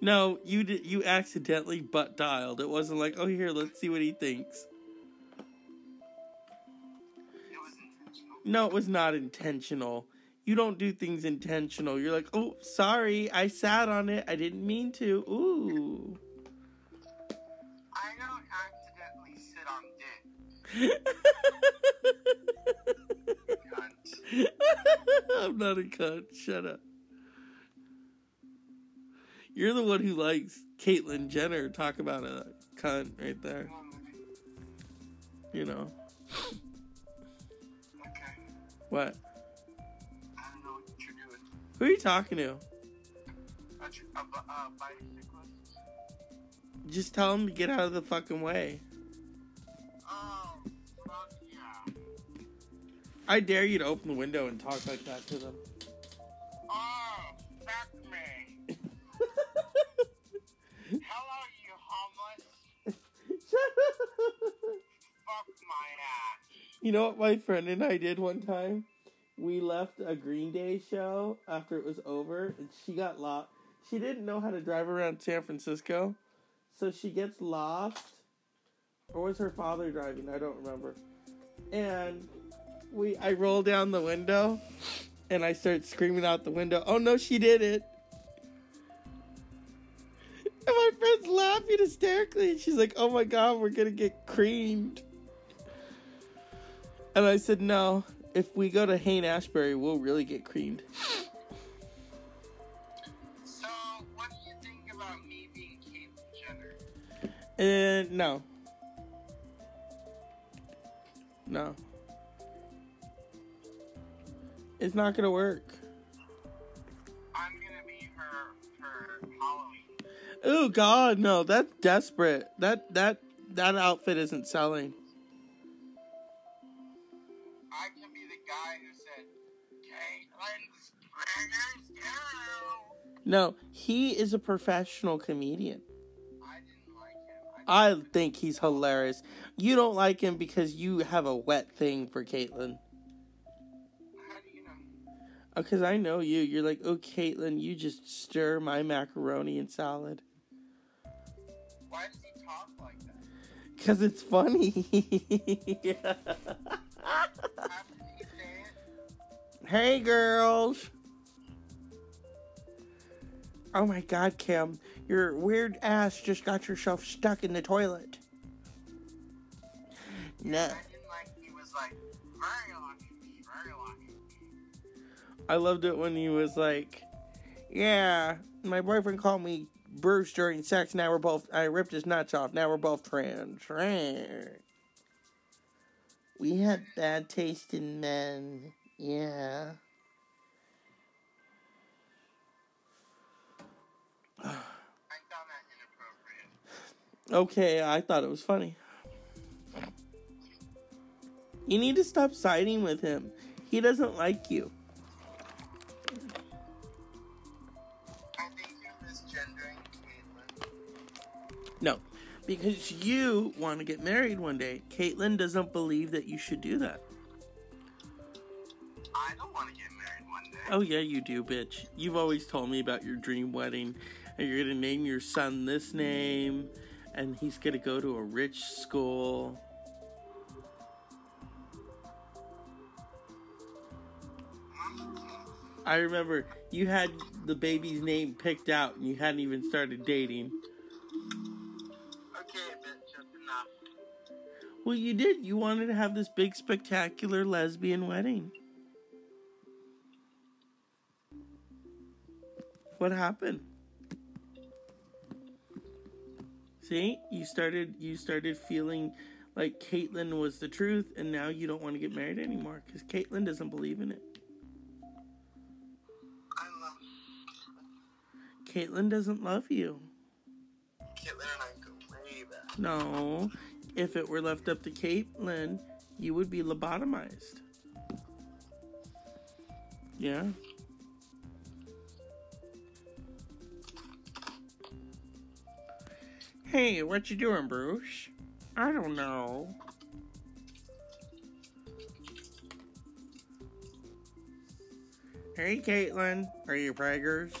No, you did. You accidentally butt dialed. It wasn't like, oh, here, let's see what he thinks. It was intentional. No, it was not intentional. You don't do things intentional. You're like, oh, sorry, I sat on it. I didn't mean to. Ooh. I don't accidentally sit on dick. *laughs* *laughs* I'm not a cunt. Shut up. You're the one who likes Caitlyn Jenner. Talk about a cunt right there. You know. Okay. What? I don't know what you're doing. Who are you talking to? Just tell him to get out of the fucking way. Oh, fuck yeah. I dare you to open the window and talk like that to them. You know what my friend and I did one time? We left a Green Day show after it was over, and she got lost. She didn't know how to drive around San Francisco, so she gets lost. Or was her father driving? I don't remember. And we, I roll down the window, and I start screaming out the window. Oh no, she did it! And my friend's laughing hysterically, and she's like, "Oh my god, we're gonna get creamed." And I said, no, if we go to Haight-Ashbury, we'll really get creamed. So, what do you think about me being Caitlyn Jenner? And no. No. It's not gonna work. I'm gonna be her for Halloween. Oh god, no, that's desperate. That that that outfit isn't selling. No, he is a professional comedian. I didn't like him. I, I think he's hilarious. You don't like him because you have a wet thing for Caitlyn. how do you know? Oh, because I know you. You're like, oh, Caitlyn, you just stir my macaroni and salad. Why does he talk like that? Because it's funny. *laughs* How did he say it? hey, girls. Oh my god, Kim. Your weird ass just got yourself stuck in the toilet. No. I didn't like he was like, very lucky me, very lucky me. I loved it when he was like, Yeah, my boyfriend called me Bruce during sex. Now we're both, I ripped his nuts off. Now we're both trans. We had bad taste in men. Yeah. Okay, I thought it was funny. You need to stop siding with him. He doesn't like you. I think you're misgendering Caitlyn. No, because you want to get married one day. Caitlyn doesn't believe that you should do that. I don't want to get married one day. Oh, yeah, you do, bitch. You've always told me about your dream wedding, and you're gonna name your son this name, and he's gonna go to a rich school. I remember you had the baby's name picked out, and you hadn't even started dating. Okay, that's enough. Well, you did. You wanted to have this big, spectacular lesbian wedding. What happened? See, you started you started feeling like Caitlyn was the truth, and now you don't want to get married anymore because Caitlyn doesn't believe in it. I love Caitlyn doesn't love you. Caitlyn and I go way back. No, if it were left up to Caitlyn, you would be lobotomized. Yeah. Hey, what you doing, Bruce? I don't know. Hey, Caitlyn, are you preggers?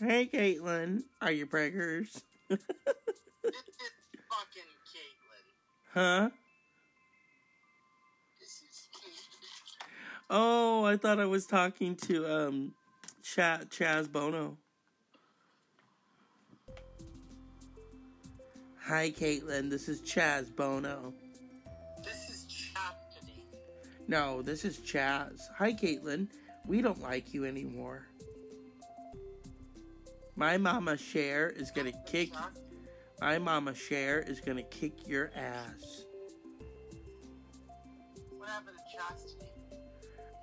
Hey, Caitlyn, are you preggers? *laughs* Fucking Caitlyn. Huh? This is Caitlyn. Oh, I thought I was talking to um, Cha- Chaz Bono. Hi, Caitlyn. This is Chaz Bono. This is Chastity. No, this is Chaz. Hi, Caitlyn. We don't like you anymore. My mama Cher is gonna kick. My mama Cher is gonna kick your ass. What happened to Chastity?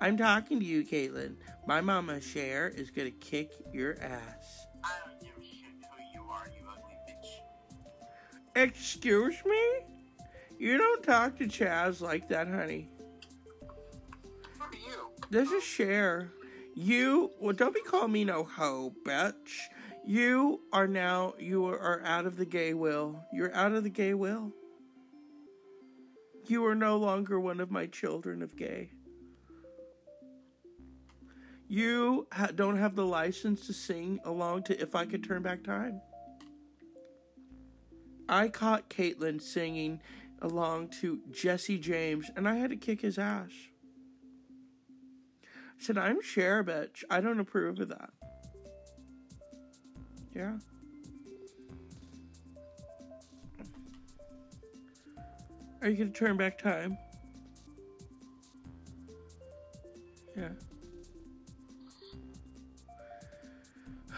I'm talking to you, Caitlyn. My mama Cher is gonna kick your ass. I don't give a shit who you are, you ugly bitch. Excuse me? You don't talk to Chaz like that, honey. Who are you? This is Cher. You, well, don't be calling me no hoe, bitch. You are now, you are out of the gay will. You're out of the gay will. You are no longer one of my children of gay. You ha- don't have the license to sing along to If I Could Turn Back Time. I caught Caitlyn singing along to Jesse James, and I had to kick his ass. I said, I'm Cher, bitch. I don't approve of that. Yeah. Are you gonna turn back time? Yeah.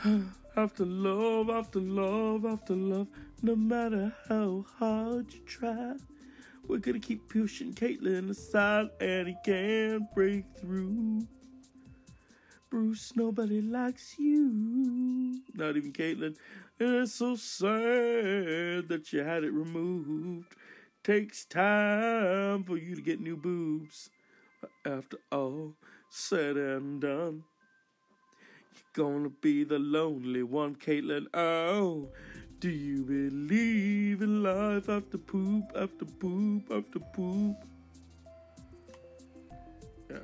*sighs* after love, after love, after love, no matter how hard you try, we're gonna keep pushing Caitlyn aside, and he can't break through. Bruce, nobody likes you. Not even Caitlyn. And it's so sad that you had it removed. Takes time for you to get new boobs. After all said and done, gonna be the lonely one, Caitlyn. Oh, do you believe in life after poop, after poop, after poop? Yeah.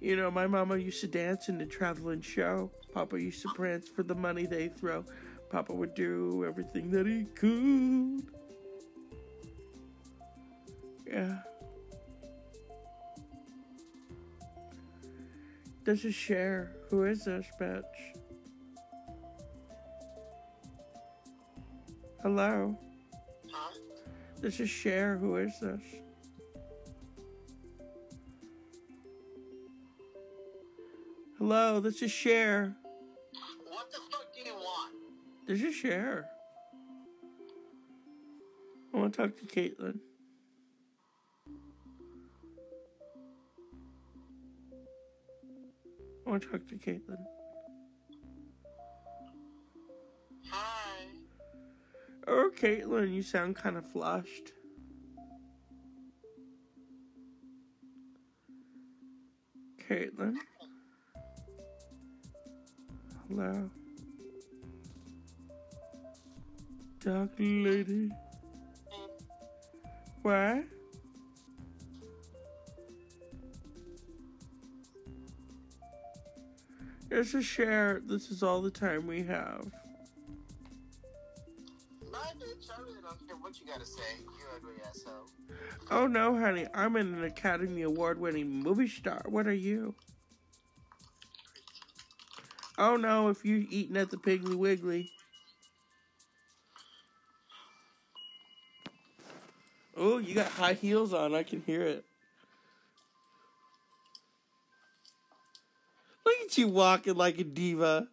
You know, my mama used to dance in the traveling show. Papa used to prance for the money they throw. Papa would do everything that he could. Yeah. This is Cher. Who is this bitch? Hello? Huh? This is Cher. Who is this? Hello, this is Cher. What the fuck do you want? This is Cher. I want to talk to Caitlyn. I want to talk to Caitlyn. Hi. Oh, Caitlyn, you sound kind of flushed. Caitlyn? Hello? Dark lady? Mm. What? This is Cher. This is all the time we have. Bitch. I really don't care what you gotta say, you ugly asshole. Oh no, honey, I'm an Academy Award winning movie star. What are you? Oh no, if you're eating at the Piggly Wiggly. Oh, you got high heels on. I can hear it. You walking like a diva.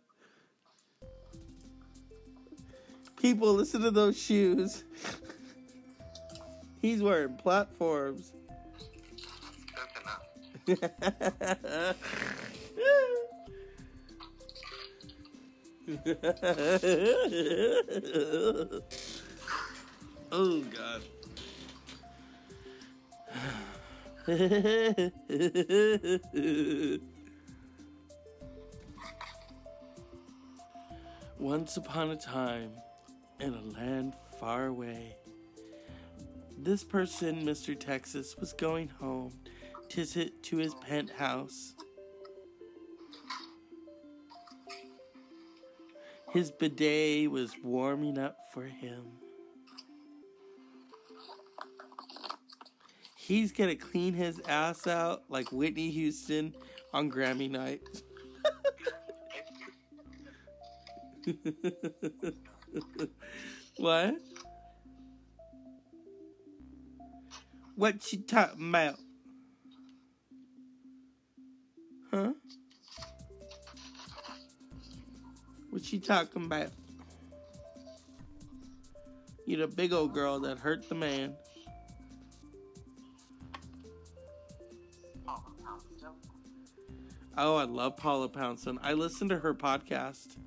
People, listen to those shoes. *laughs* He's wearing platforms. *laughs* oh god. *laughs* Once upon a time, in a land far away, this person, Mr. Texas, was going home to sit to his penthouse. His bidet was warming up for him. He's gonna clean his ass out like Whitney Houston on Grammy night. *laughs* what? What you talking about? Huh? What you talking about? You the big old girl that hurt the man. Oh, I love Paula Poundstone. I listen to her podcast.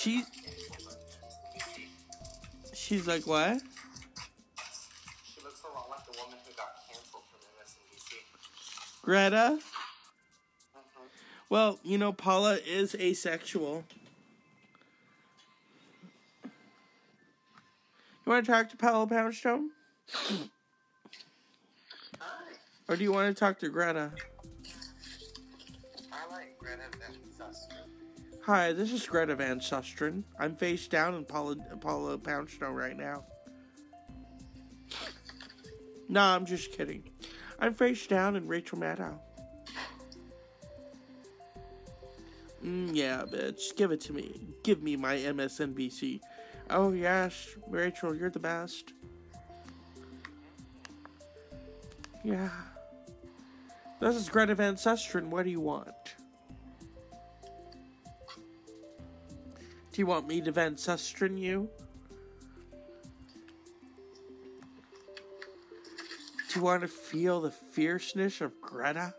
She she's like what? She looks a lot like the woman who got canceled from MSNBC. Greta? Mm-hmm. Well, you know, Paula is asexual. You want to talk to Paula Poundstone? Hi. Or do you want to talk to Greta? Hi, this is Greta Van Susteren. I'm face down in Paula, Paula Poundstone right now. Nah, I'm just kidding. I'm face down in Rachel Maddow. Mm, yeah, bitch. Give it to me. Give me my MSNBC. Oh, yes, Rachel, you're the best. Yeah. This is Greta Van Susteren. What do you want? Do you want me to Van Susteren you? Do you want to feel the fierceness of Greta?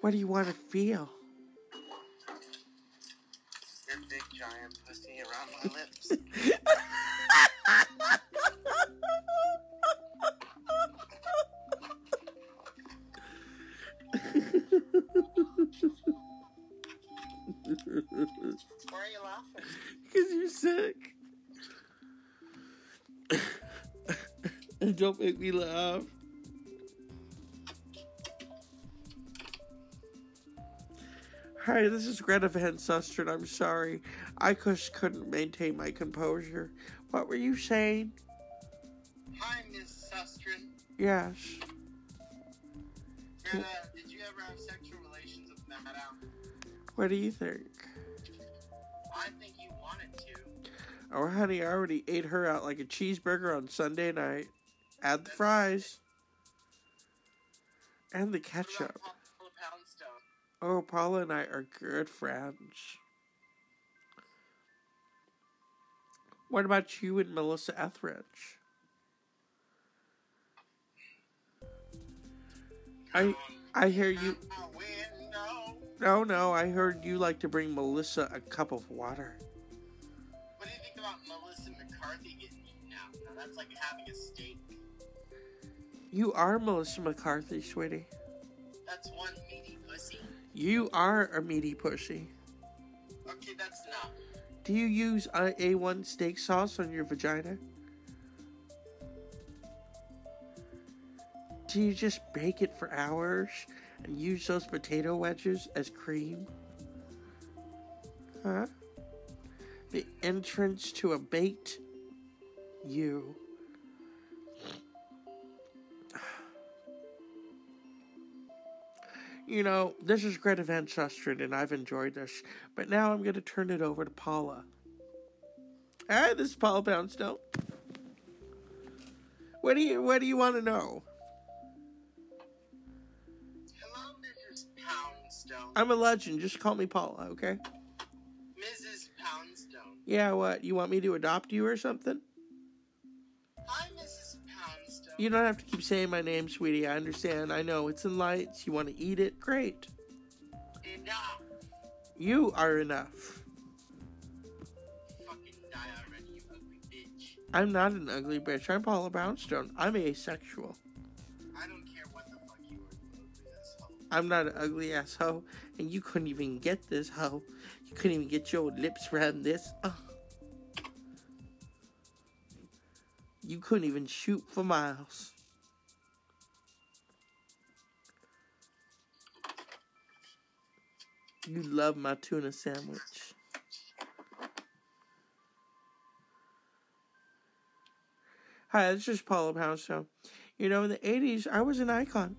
What do you want to feel? Your big giant pussy around my lips. *laughs* Why are you laughing? *laughs* Because you're sick. *laughs* and don't make me laugh. Hi, this is Greta Van Susteren. I'm sorry. I just couldn't maintain my composure. What were you saying? Hi, Miss Susteren. Yes. Greta, did you ever have sexual What do you think? I think you wanted to. Oh, honey, I already ate her out like a cheeseburger on Sunday night. Add the fries. And the ketchup. about Paula Poundstone? Oh, Paula and I are good friends. What about you and Melissa Etheridge? I I hear you. Window. No, no, I heard you like to bring Melissa a cup of water. What do you think about Melissa McCarthy getting eaten out? Now that's like having a steak. You are Melissa McCarthy, sweetie. That's one meaty pussy. You are a meaty pussy. Okay, that's not. Do you use uh, A1 steak sauce on your vagina? Do you just bake it for hours and use those potato wedges as cream? Huh? The entrance to a bait? you. You know, this is Greta Van Susteren, and I've enjoyed this, but now I'm going to turn it over to Paula. Hi, this is Paula Poundstone. What do you What do you want to know? I'm a legend. Just call me Paula, okay? Mrs. Poundstone. Yeah. What? You want me to adopt you or something? Hi, Mrs. Poundstone. You don't have to keep saying my name, sweetie. I understand. I know it's in lights. You want to eat it? Great. Enough. You are enough. Fucking die already, you ugly bitch. I'm not an ugly bitch. I'm Paula Poundstone. I'm asexual. I'm not an ugly ass hoe, and you couldn't even get this hoe. You couldn't even get your lips around this. Ugh. You couldn't even shoot for miles. You love my tuna sandwich. Hi, this is Paula Poundstone. You know, in the 80s, I was an icon.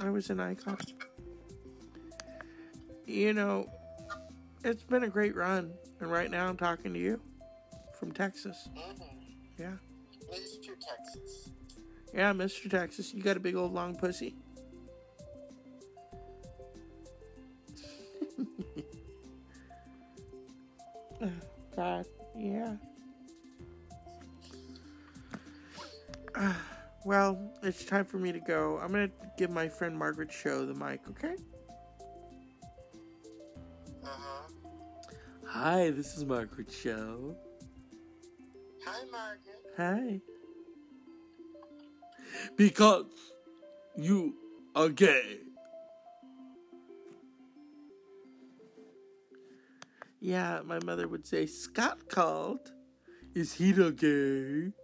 I was an icon. You know, it's been a great run. And right now I'm talking to you from Texas. Mm-hmm. Yeah. Mr. Texas. Yeah, Mr. Texas, you got a big old long pussy. *laughs* God, yeah. *sighs* well, it's time for me to go. I'm gonna give my friend Margaret Cho the mic, okay? Hi, this is Margaret Cho. Hi, Margaret. Hi. Because you are gay. Yeah, my mother would say, Scott called. Is he the gay?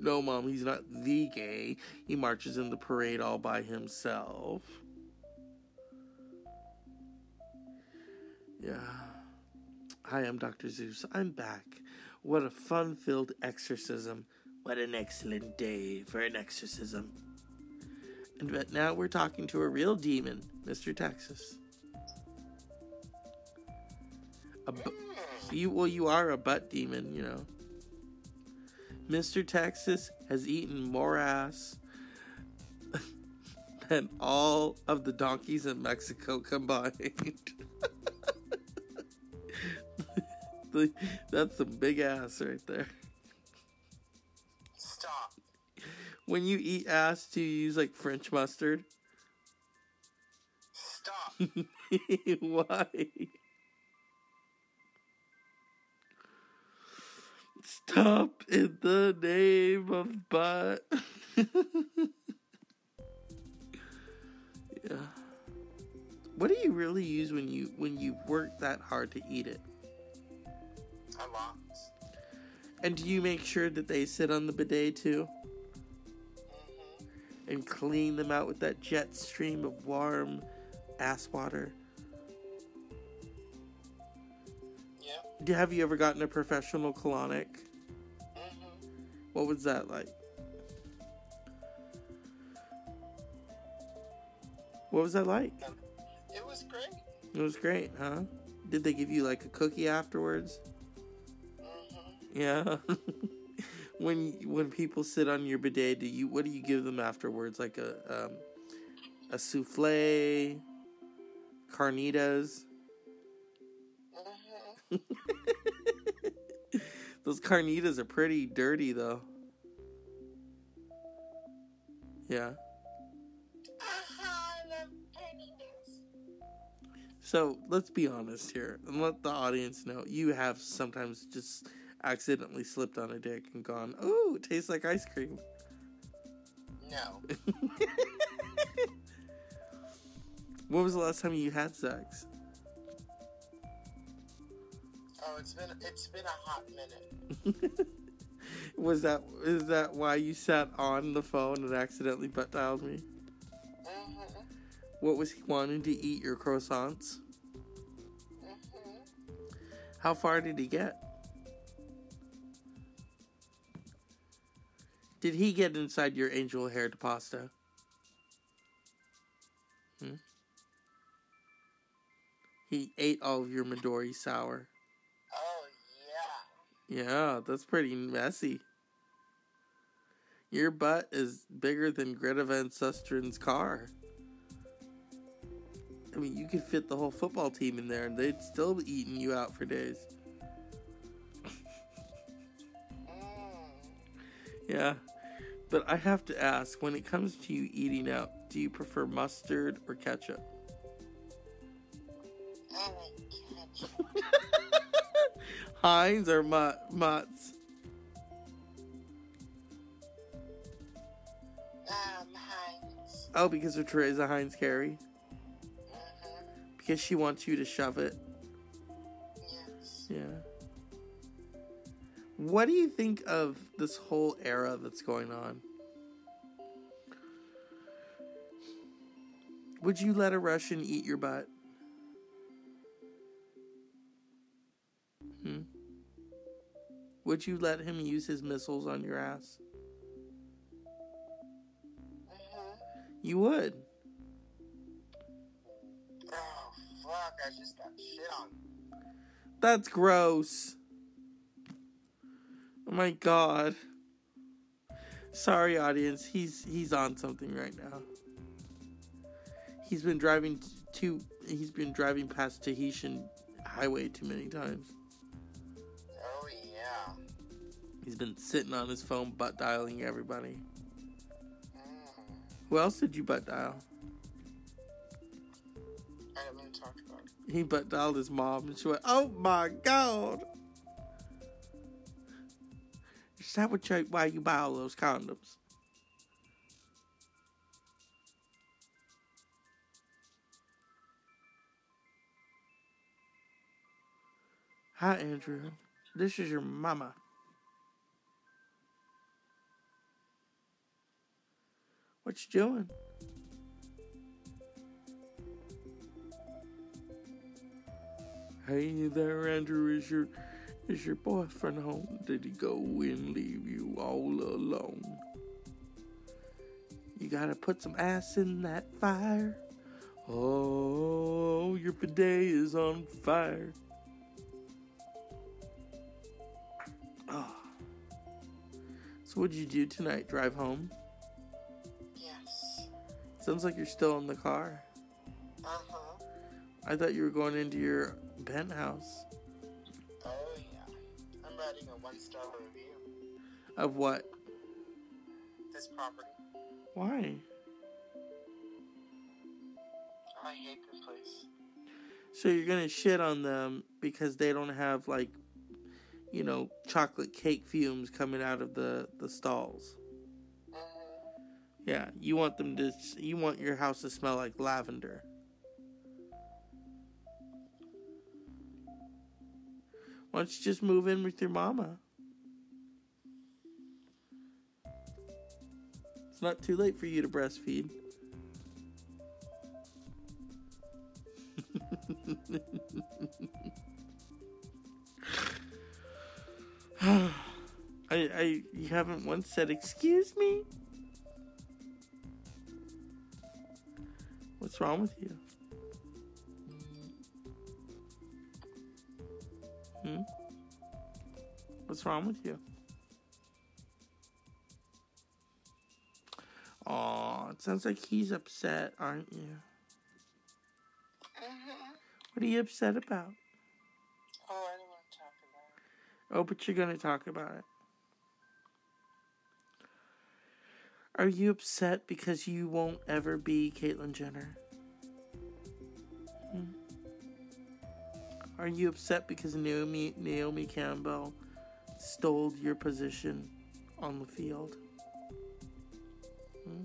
No, Mom, he's not the gay. He marches in the parade all by himself. Yeah. Hi, I'm Dr. Zeus. I'm back. What a fun filled exorcism. What an excellent day for an exorcism. And but now we're talking to a real demon, Mr. Texas. A bu- you well, you are a butt demon, you know. Mr. Texas has eaten more ass *laughs* than all of the donkeys in Mexico combined. *laughs* The- That's some big ass right there. Stop. When you eat ass, do you use like French mustard? Stop. *laughs* Why? Stop in the name of butt. *laughs* yeah. What do you really use when you when you work that hard to eat it? And do you make sure that they sit on the bidet too? Mm-hmm. and clean them out with that jet stream of warm ass water. Yeah. Have you ever gotten a professional colonic? Mm-hmm. What was that like? What was that like? It was great. It was great, huh? Did they give you like a cookie afterwards? Yeah. *laughs* when when people sit on your bidet, do you what do you give them afterwards? Like a um, a souffle, carnitas. Mm-hmm. *laughs* Those carnitas are pretty dirty, though. Yeah. I love carnitas. So let's be honest here and let the audience know you have sometimes just accidentally slipped on a dick and gone, "Ooh, it tastes like ice cream." No. *laughs* When was the last time you had sex? Oh, it's been it's been a hot minute. *laughs* was that is that why you sat on the phone and accidentally butt dialed me? Mm-hmm. What was he wanting to eat your croissants? Mm-hmm. How far did he get? Did he get inside your angel haired pasta? Hmm? He ate all of your Midori sour. Oh yeah. Yeah, that's pretty messy. Your butt is bigger than Greta Van Susteren's car. I mean, you could fit the whole football team in there and they'd still be eating you out for days. Yeah. But I have to ask when it comes to you eating out, do you prefer mustard or ketchup? I like ketchup. *laughs* Heinz or Mott, Mott's? Um, Heinz. Oh, because of Teresa Heinz Kerry? Mm-hmm. Because she wants you to shove it? Yes. Yeah. What do you think of this whole era that's going on? Would you let a Russian eat your butt? Hmm? Would you let him use his missiles on your ass? Mm-hmm. You would. Oh fuck! I just got shit on. That's gross. Oh my god. Sorry audience, he's he's on something right now. He's been driving t- too he's been driving past Tahitian highway too many times. Oh yeah. He's been sitting on his phone butt dialing everybody. Mm. Who else did you butt dial? I don't want to talk about it. He butt dialed his mom and she went, Oh my god. Is that what you, why you buy all those condoms? Hi, Andrew. This is your mama. What you doing? Hey there, Andrew. Is your is your boyfriend home? Did he go and leave you all alone? You gotta put some ass in that fire. Oh, your bidet is on fire. Oh. So what'd you do tonight? Drive home? Yes. Sounds like you're still in the car. Uh huh. I thought you were going into your penthouse. Writing a one-star review. Of what? This property. Why? I hate this place. So you're gonna shit on them because they don't have like, you know, chocolate cake fumes coming out of the the stalls. Mm-hmm. Yeah, you want them to. You want your house to smell like lavender. Why don't you just move in with your mama? It's not too late for you to breastfeed. *laughs* I, I, you haven't once said, "Excuse me." What's wrong with you? Hmm? What's wrong with you? Aw, it sounds like he's upset, aren't you? Mm-hmm. What are you upset about? Oh, I don't want to talk about it. Oh, but you're gonna talk about it. Are you upset because you won't ever be Caitlyn Jenner? Are you upset because Naomi Naomi Campbell stole your position on the field? Hmm?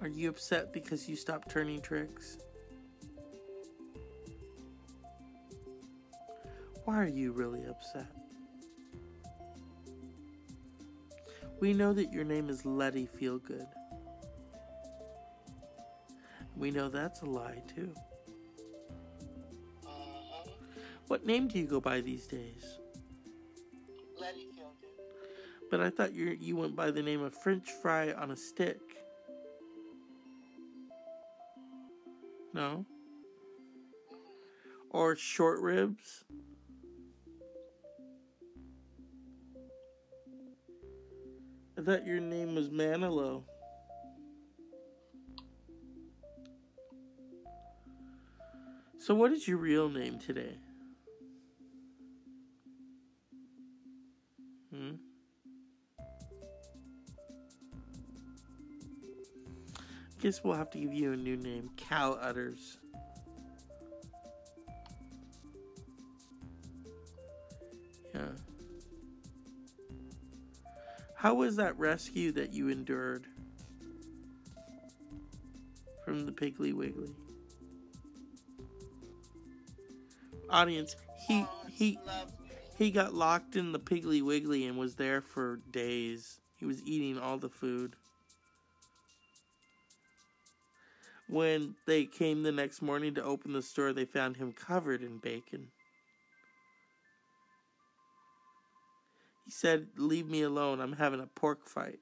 Are you upset because you stopped turning tricks? Why are you really upset? We know that your name is Letty Feelgood. We know that's a lie too. What name do you go by these days? Let it feel good. But I thought you you went by the name of French fry on a stick. No? Or short ribs? I thought your name was Manilow. So, what is your real name today? Guess we'll have to give you a new name Cal Utters. Yeah. How was that rescue that you endured from the Piggly Wiggly? Audience, he Oh, he he got locked in the Piggly Wiggly and was there for days. He was eating all the food. When they came the next morning to open the store, they found him covered in bacon. He said, Leave me alone. I'm having a pork fight.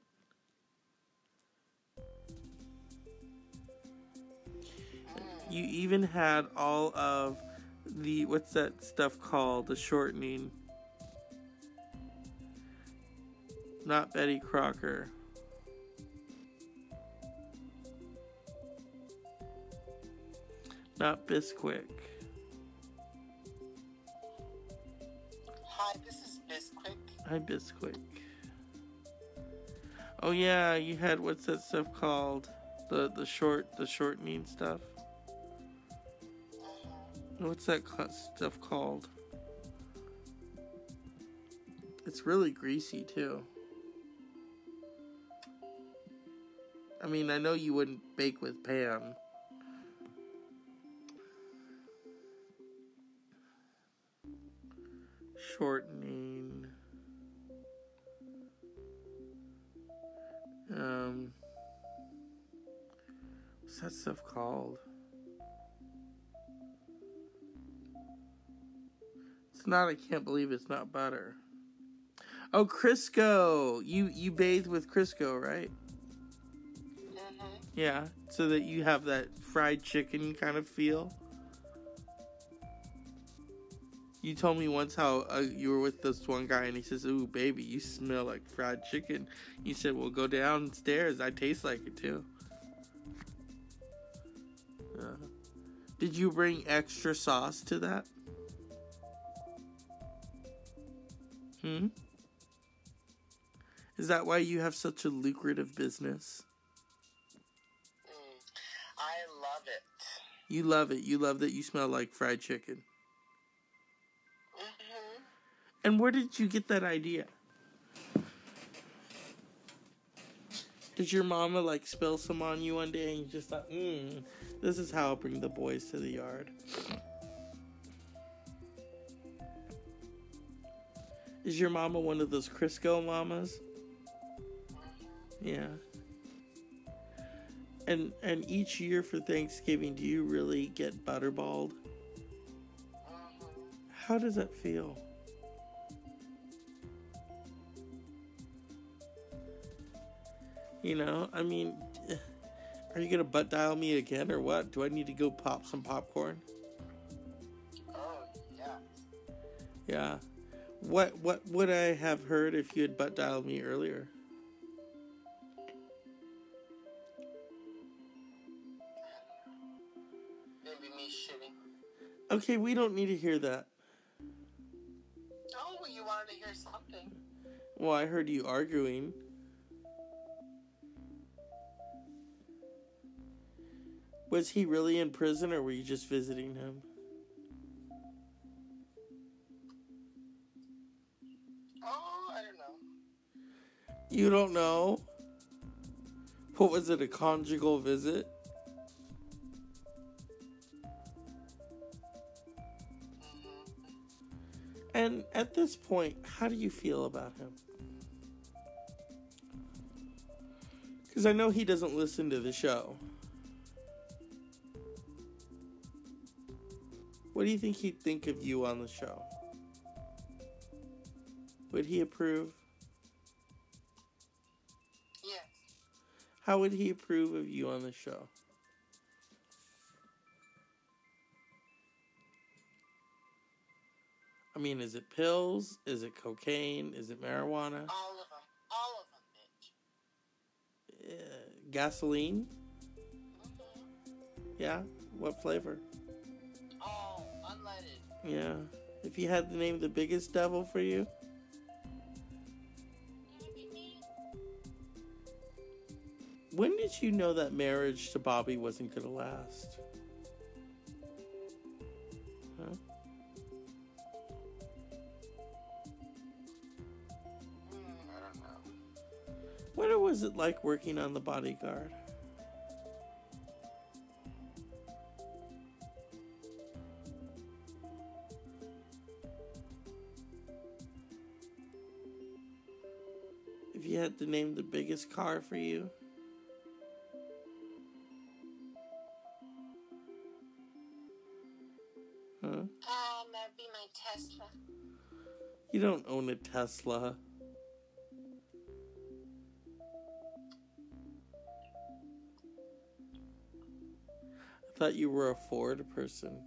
You even had all of the, what's that stuff called? The shortening. Not Betty Crocker. Not Bisquick. Hi, this is Bisquick. Hi, Bisquick. Oh yeah, you had what's that stuff called? The the short the shortening stuff. Mm-hmm. What's that stuff called? It's really greasy too. I mean, I know you wouldn't bake with Pam. Shortening. Um, what's that stuff called? It's not. I can't believe it's not butter. Oh, Crisco. You you bathe with Crisco, right? Mm-hmm. Yeah, so that you have that fried chicken kind of feel. You told me once how uh, you were with this one guy and he says, "Ooh, baby, you smell like fried chicken." You said, "Well, go downstairs. I taste like it too." Uh, did you bring extra sauce to that? Hmm. Is that why you have such a lucrative business? Mm. I love it. You love it. You love that you smell like fried chicken. And where did you get that idea? Did your mama like spill some on you one day and you just thought, hmm, this is how I'll bring the boys to the yard? Is your mama one of those Crisco mamas? Yeah. And and each year for Thanksgiving, do you really get butterballed? How does that feel? You know, I mean, *sighs* are you gonna butt dial me again or what? Do I need to go pop some popcorn? Oh, yeah. Yeah. What what would I have heard if you had butt dialed me earlier? Maybe me shitting. Okay, we don't need to hear that. Oh, you wanted to hear something. Well, I heard you arguing. Was he really in prison or were you just visiting him? Oh, I don't know. You don't know? What was it, a conjugal visit? Mm-hmm. And at this point, how do you feel about him? Because I know he doesn't listen to the show. What do you think he'd think of you on the show? Would he approve? Yes. How would he approve of you on the show? I mean, is it pills? Is it cocaine? Is it marijuana? All of them. All of them, bitch. Uh, gasoline? Mhm. Yeah. What flavor? Unleaded. Yeah. If you had to name the biggest devil for you, Can it be me? when did you know that marriage to Bobby wasn't gonna last? Huh? Hmm, I don't know. What was it like working on the bodyguard? You had to name the biggest car for you, huh? Um, that'd be my Tesla. You don't own a Tesla. I thought you were a Ford person.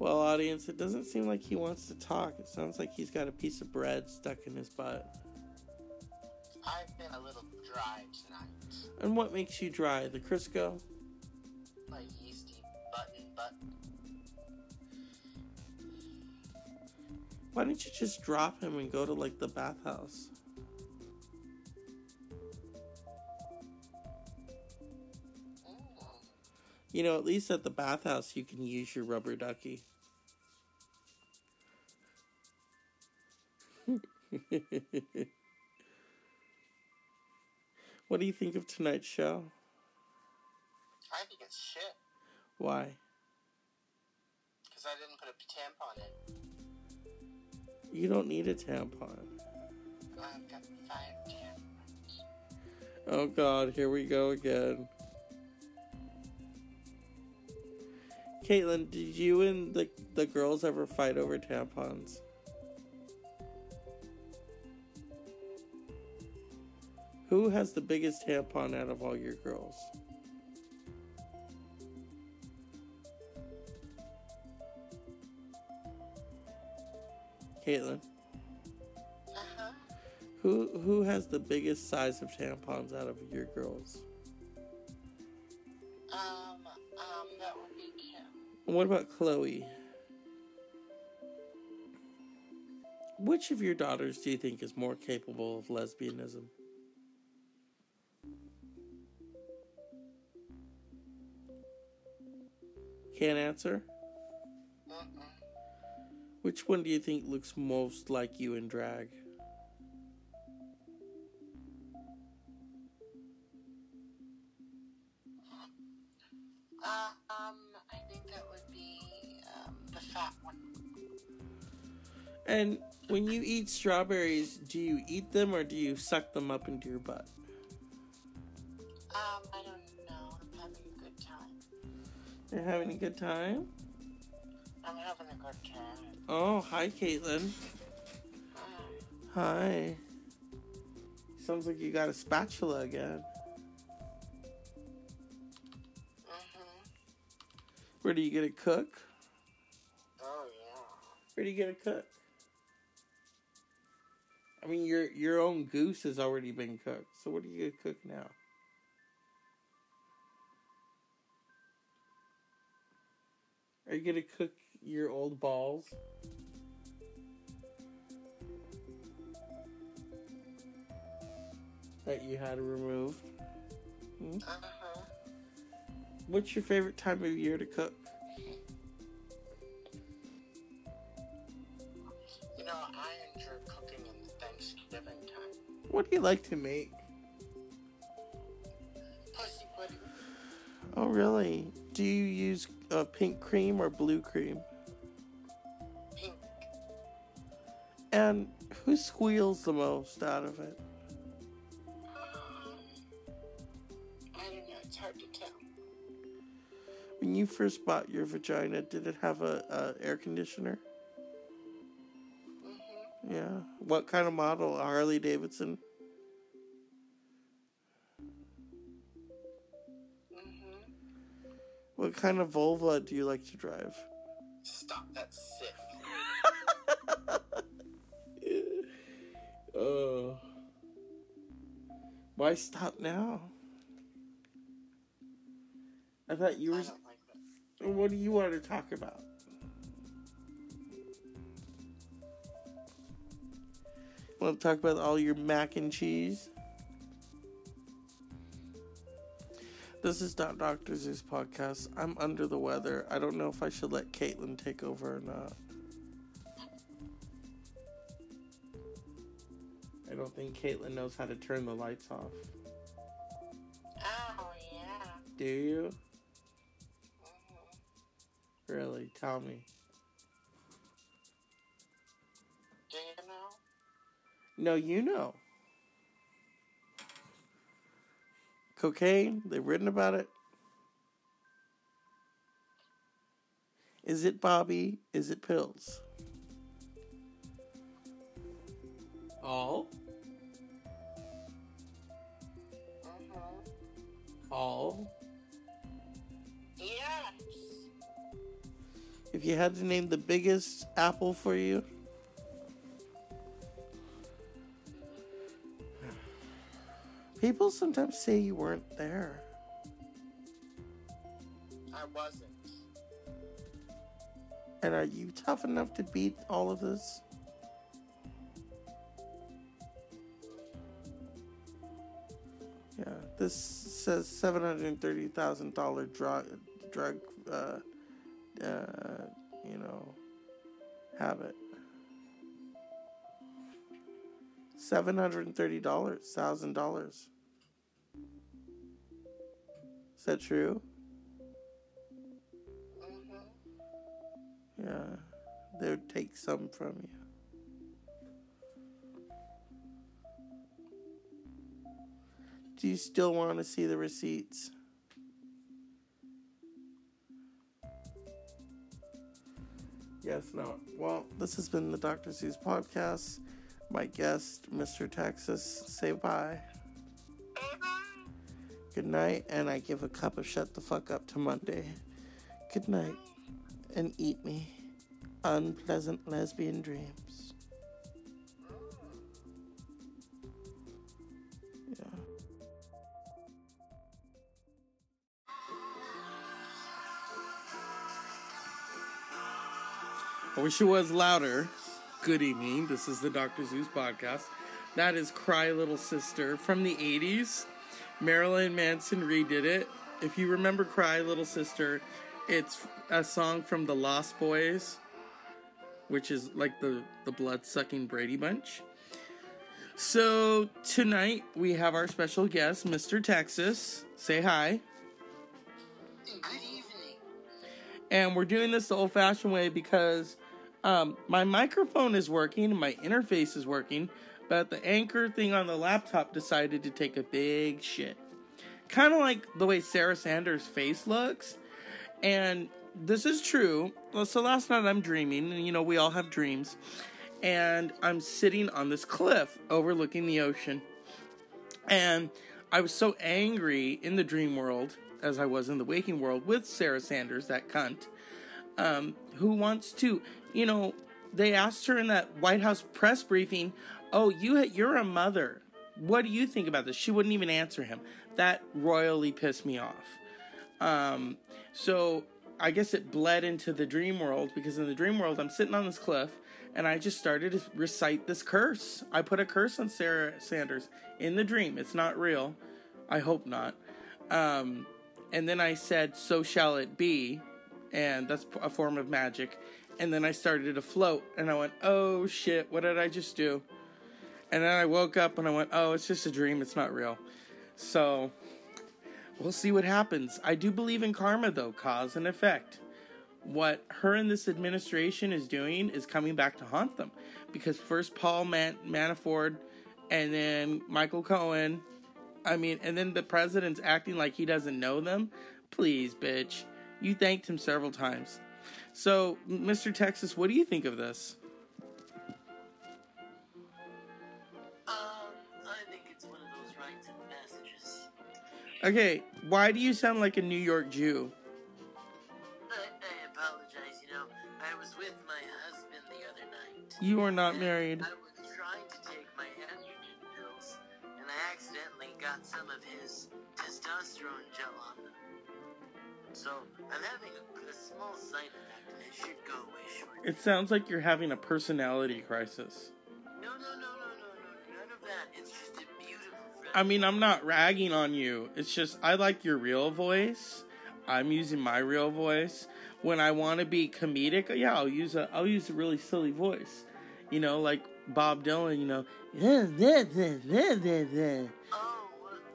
Well, audience, it doesn't seem like he wants to talk. It sounds like he's got a piece of bread stuck in his butt. I've been a little dry tonight. And what makes you dry? The Crisco? My yeasty button butt. Why don't you just drop him and go to like the bathhouse? Mm. You know, at least at the bathhouse you can use your rubber ducky. *laughs* what do you think of tonight's show? I think it's shit Why? because I didn't put a tampon in. You don't need a tampon. I've got five tampons. Oh god, here we go again. Caitlyn, did you and the the girls ever fight over tampons? Who has the biggest tampon out of all your girls? Caitlyn, Uh huh. who who has the biggest size of tampons out of your girls? Um, um, that would be Kim. What about Khloé? Which of your daughters do you think is more capable of lesbianism? Can't answer? Mm-mm. Which one do you think looks most like you in drag? Uh, um, I think that would be um, the fat one. And when you eat strawberries, do you eat them or do you suck them up into your butt? Having a good time? I'm having a good time. Oh, hi, Caitlyn. Mm. Hi. Sounds like you got a spatula again. Mm-hmm. Where do you get it cook? Oh yeah. Where do you get it cook? I mean, your your own goose has already been cooked. So what are you gonna cook now? Are you gonna cook your old balls? That you had removed. Uh-huh. What's your favorite time of year to cook? You know, I enjoy cooking in the Thanksgiving time. What do you like to make? Pussy pudding. Oh, really? Do you use uh, pink cream or blue cream? Pink. And who squeals the most out of it? Um, I don't know. It's hard to tell. When you first bought your vagina, did it have a, a air conditioner? Mm-hmm. Yeah. What kind of model? A Harley Davidson? What kind of Volvo do you like to drive? Stop. that sick. Oh. *laughs* Why stop now? I thought you were. like that. What do you want to talk about? Want to talk about all your mac and cheese? This is not Dr. Zeus podcast. I'm under the weather. I don't know if I should let Caitlyn take over or not. I don't think Caitlyn knows how to turn the lights off. Oh yeah. Do you? Mhm. Really? Tell me. Do you know? No, you know. Cocaine? They've written about it. Is it Bobby? Is it pills? All? Mhm. All? Yes. If you had to name the biggest apple for you, people sometimes say you weren't there. I wasn't. And are you tough enough to beat all of this? Yeah, this says seven hundred thirty thousand dollar drug drug uh, uh, you know habit. Seven hundred and thirty dollars, thousand dollars. Is that true? Mhm. Yeah, they would take some from you. Do you still want to see the receipts? Yes, no. Well, this has been the Dr. Seuss podcast. My guest, Mr. Texas, say bye. Good night, and I give a cup of shut the fuck up to Monday. Good night, and eat me. Unpleasant lesbian dreams. Yeah. I wish it was louder. Good evening. This is the Dr. Zeus podcast. That is Cry Little Sister from the 80s. Marilyn Manson redid it. If you remember Cry Little Sister, it's a song from the Lost Boys, which is like the, the blood sucking Brady Bunch. So tonight we have our special guest, Mr. Texas. Say hi. Good evening. and we're doing this the old fashioned way because um, my microphone is working, my interface is working, but the anchor thing on the laptop decided to take a big shit. Kind of like the way Sarah Sanders' face looks. And this is true. So last night I'm dreaming, and you know, we all have dreams. And I'm sitting on this cliff overlooking the ocean. And I was so angry in the dream world as I was in the waking world with Sarah Sanders, that cunt, um, who wants to, you know, they asked her in that White House press briefing, "Oh, you you're a mother. What do you think about this?" She wouldn't even answer him. That royally pissed me off. Um, so I guess it bled into the dream world because in the dream world, I'm sitting on this cliff and I just started to recite this curse. I put a curse on Sarah Sanders in the dream. It's not real. I hope not. Um, and then I said, So shall it be. And that's a form of magic. And then I started to float and I went, Oh shit, what did I just do? And then I woke up and I went, Oh, it's just a dream. It's not real. So we'll see what happens. I do believe in karma, though, cause and effect. What her and this administration is doing is coming back to haunt them. Because first Paul Man- Manafort and then Michael Cohen. I mean, and then the president's acting like he doesn't know them. Please, bitch. You thanked him several times. So, Mr. Texas, what do you think of this? Um, okay, why do you sound like a New York Jew? I, I, apologize, you know. I was with my husband the other night. You are not married. I was trying to take my androgen pills, and I accidentally got some of his testosterone gel on them. So I'm having a, a small effect it should go away. It sounds like you're having a personality crisis. No, no, no, no, no, no, none of that. It's just a beautiful. I mean, I'm not ragging on you. It's just I like your real voice. I'm using my real voice. When I want to be comedic, yeah, I'll use a I'll use a really silly voice. You know, like Bob Dylan, you know. *laughs* Oh,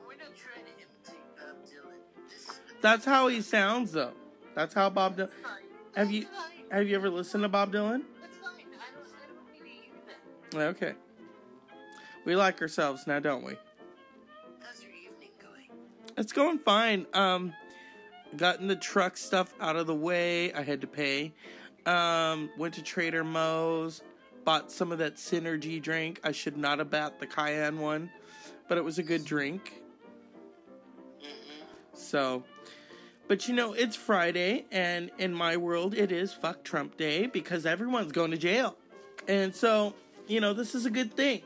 we're not trying to imitate Bob Dylan. This That's how he sounds though. That's how Bob Dylan. Have you. Have you ever listened to Bob Dylan? It's fine. I don't, I don't need to hear that. Okay. We like ourselves now, don't we? How's your evening going? It's going fine. Um, gotten the truck stuff out of the way. I had to pay. Um, went to Trader Moe's, bought some of that Synergy drink. I should not have bought the Cayenne one, but it was a good drink. So, but you know, it's Friday, and in my world, it is fuck Trump Day because everyone's going to jail. And so, you know, this is a good thing.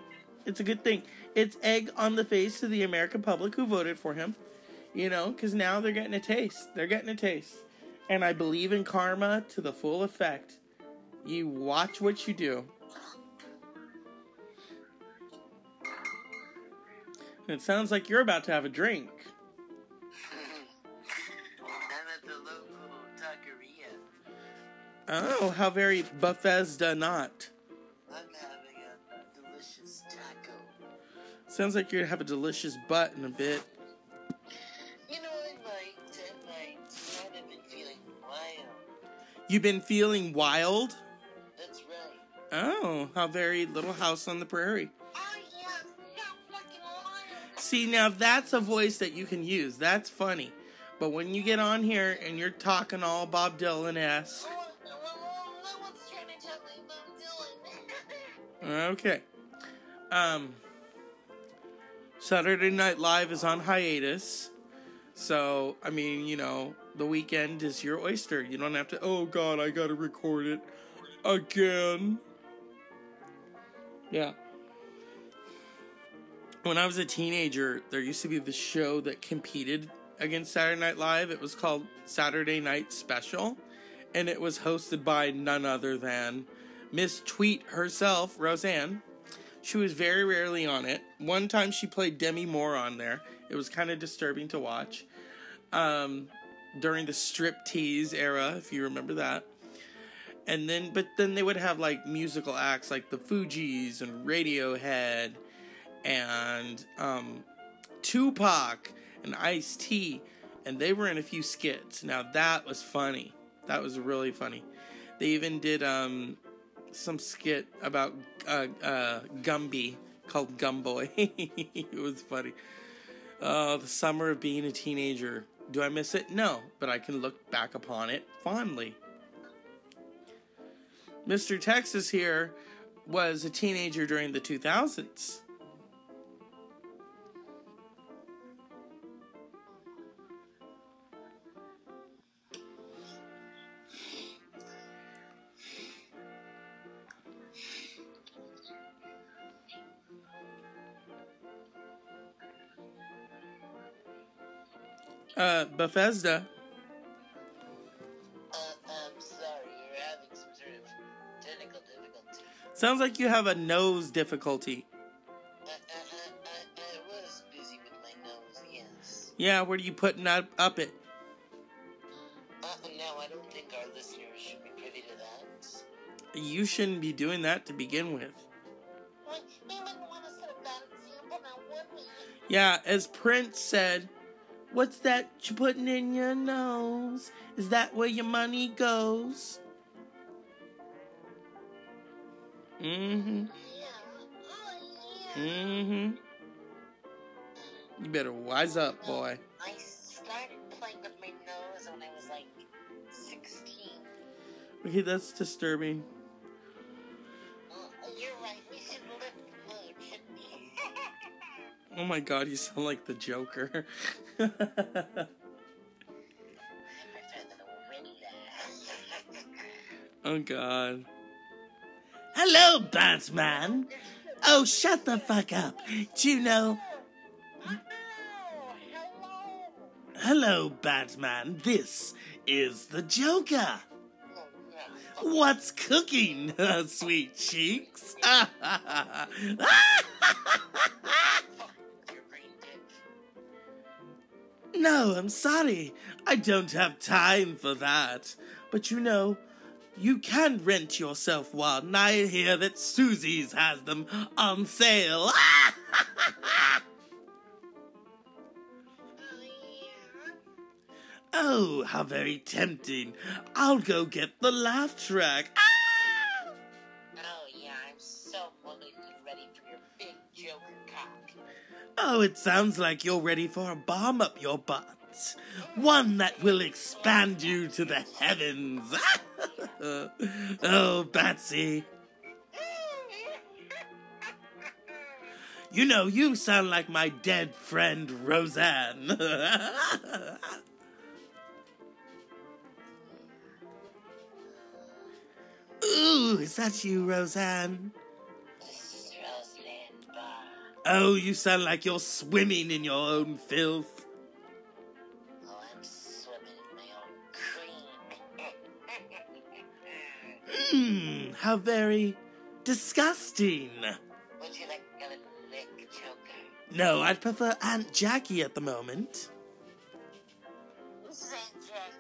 It's a good thing. It's egg on the face to the American public who voted for him, you know, because now they're getting a taste. They're getting a taste. And I believe in karma to the full effect. You watch what you do. It sounds like you're about to have a drink. Oh, how very Bethesda not. I'm having a, delicious taco. Sounds like you're gonna have a delicious butt in a bit. You know, I might, I might. I've been feeling wild. You've been feeling wild? That's right. Oh, how very little house on the prairie. Oh, yeah, so fucking wild. See, now that's a voice that you can use. That's funny. But when you get on here and you're talking all Bob Dylan esque, okay. Um, Saturday Night Live is on hiatus. So, I mean, you know, the weekend is your oyster. You don't have to, oh God, I gotta record it again. Yeah. When I was a teenager, there used to be the show that competed against Saturday Night Live. It was called Saturday Night Special, and it was hosted by none other than Miss Tweet herself, Roseanne. She was very rarely on it. One time she played Demi Moore on there. It was kind of disturbing to watch. Um, during the strip tease era, if you remember that. And then, but then they would have like musical acts like the Fugees and Radiohead and um, Tupac and Ice T, and they were in a few skits. Now that was funny. That was really funny. They even did um, some skit about uh, uh, Gumby called Gumboy. *laughs* it was funny. Uh, the summer of being a teenager. Do I miss it? No, but I can look back upon it fondly. Mr. Texas here was a teenager during the 2000s. Uh, Bethesda. Uh, I'm sorry, you're having some sort of technical difficulty. Sounds like you have a nose difficulty. I, I, I, I, was busy with my nose, yes. Yeah, where are you putting up, up it? Uh, no, I don't think our listeners should be privy to that. You shouldn't be doing that to begin with. Yeah, as Prince said, What's that you're putting in your nose? Is that where your money goes? Mm hmm. Yeah. Oh, yeah. Mm hmm. You better wise up, boy. I started playing with my nose when I was like 16. Okay, that's disturbing. Oh my god, you sound like the Joker. *laughs* Oh god. Hello, Batman. Oh, shut the fuck up. Do you know? Hello, Batman. This is the Joker. What's cooking, *laughs* sweet cheeks? *laughs* no, I'm sorry. I don't have time for that. But you know, you can rent yourself one. I hear that Susie's has them on sale. *laughs* oh, how very tempting. I'll go get the laugh track. Oh, it sounds like you're ready for a bomb up your butt. One that will expand you to the heavens. *laughs* oh, Batsy. You know, you sound like my dead friend Roseanne. *laughs* Ooh, is that you, Roseanne? Oh, you sound like you're swimming in your own filth. Oh, I'm swimming in my own cream. *laughs* Hmm, how very disgusting. Would you like a little lick, Joker? No, I'd prefer Aunt Jackie at the moment. This is Aunt Jack.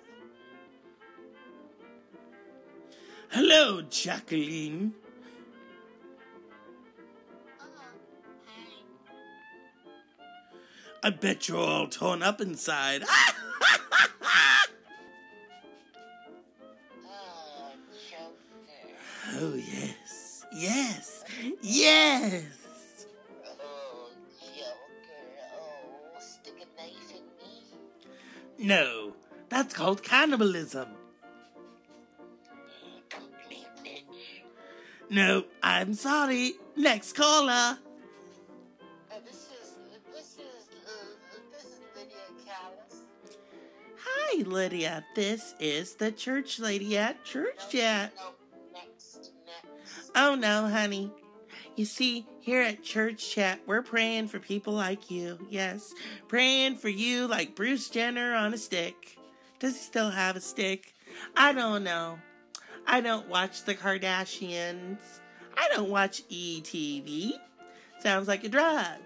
Hello, Jacqueline. I bet you're all torn up inside. *laughs* Ah! Oh, oh, yes. Yes. Yes. Oh, Oh, stick a knife in me. No, that's called cannibalism. Mm, Bitch. No, I'm sorry. Next caller. Lydia. This is the church lady at church chat. Next, next. Oh no, honey. You see, here at Church Chat, we're praying for people like you. Yes, praying for you like Bruce Jenner on a stick. Does he still have a stick? I don't know. I don't watch the Kardashians. I don't watch ETV. Sounds like a drug.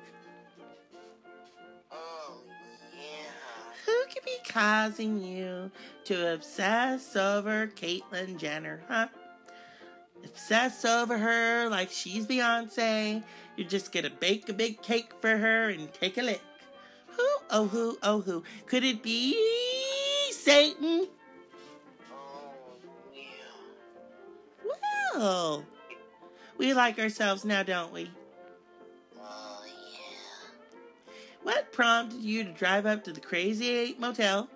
Causing you to obsess over Caitlyn Jenner, huh? Obsess over her like she's Beyonce. You're just gonna bake a big cake for her and take a lick. Who, oh who, oh who? Could it be Satan? Oh, yeah. Well, we like ourselves now, don't we? Prompted you to drive up to the Crazy Eight Motel,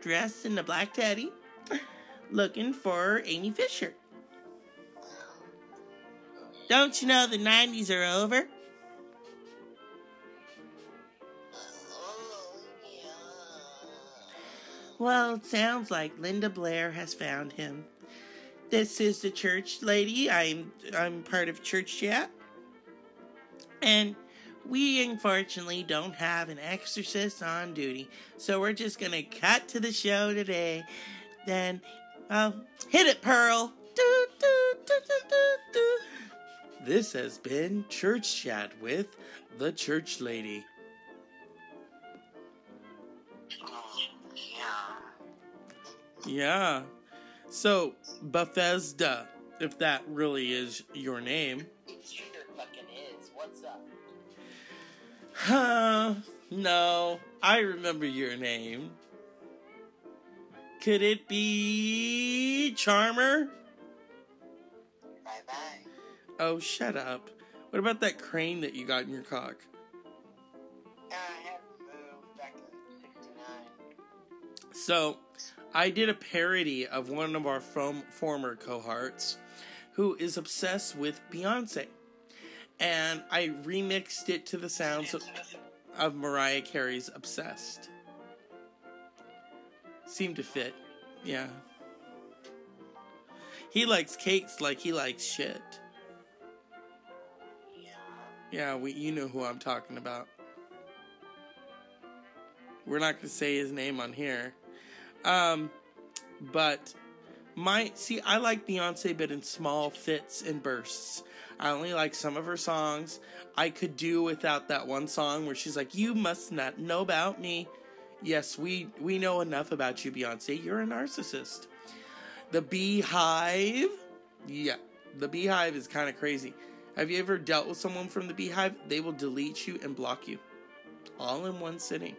dressed in a black teddy, looking for Amy Fisher? Don't you know the 90s are over? Well, it sounds like Linda Blair has found him. This is the church lady. I'm I'm part of church chat. And we unfortunately don't have an exorcist on duty. So we're just gonna cut to the show today. Then well, hit it, Pearl. Do, do, do. This has been Church Chat with the Church Lady. Yeah. So, Bethesda, if that really is your name. Huh? No, I remember your name. Could it be Charmer? Bye bye. Oh, shut up. What about that crane that you got in your cock? Uh, I had moved back in 69. So, I did a parody of one of our fom- former cohorts who is obsessed with Beyonce. And I remixed it to the sounds of, of Mariah Carey's Obsessed. Seemed to fit. Yeah. He likes cakes like he likes shit. Yeah, we you know who I'm talking about. We're not gonna say his name on here. Um but my see I like Beyonce but in small fits and bursts. I only like some of her songs. I could do without that one song where she's like, You must not know about me. Yes, we we know enough about you, Beyonce. You're a narcissist. The Beehive. Yeah, the Beehive is kind of crazy. Have you ever dealt with someone from the Beehive? They will delete you and block you, all in one sitting.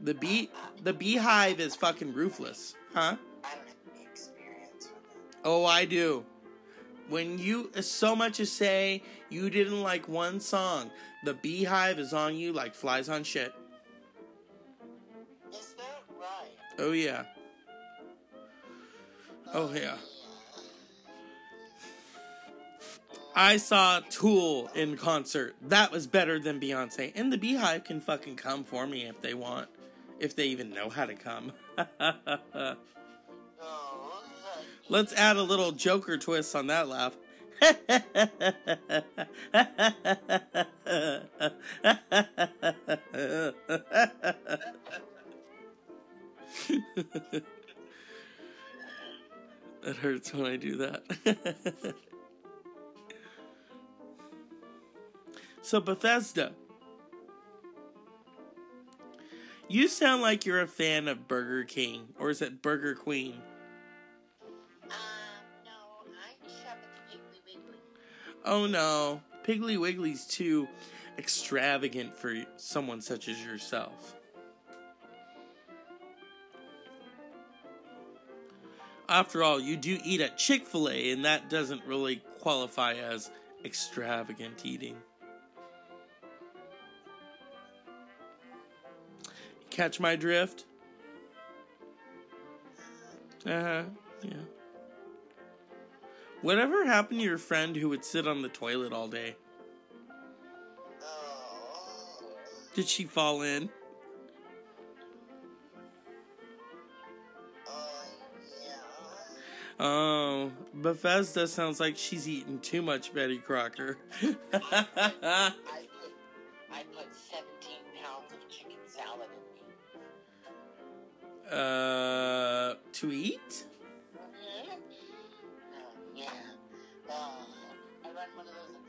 The bee, the Beehive is fucking ruthless, huh? I don't have any experience with it. Oh, I do. When you so much as say you didn't like one song, the Beehive is on you like flies on shit. Is that right? Oh yeah. Oh yeah. I saw Tool in concert. That was better than Beyonce. And the Beehive can fucking come for me if they want. If they even know how to come. *laughs* Oh, Let's add a little Joker twist on that laugh. It hurts when I do that. so, Bethesda. You sound like you're a fan of Burger King, or is it Burger Queen? Oh no, Piggly Wiggly's too extravagant for someone such as yourself. After all, you do eat at Chick fil A, and that doesn't really qualify as extravagant eating. Catch my drift? Uh huh, yeah. Whatever happened to your friend who would sit on the toilet all day? Did she fall in? Oh, Bethesda sounds like she's eating too much Betty Crocker. I put, I put 17 pounds of chicken salad in me. uh, to eat?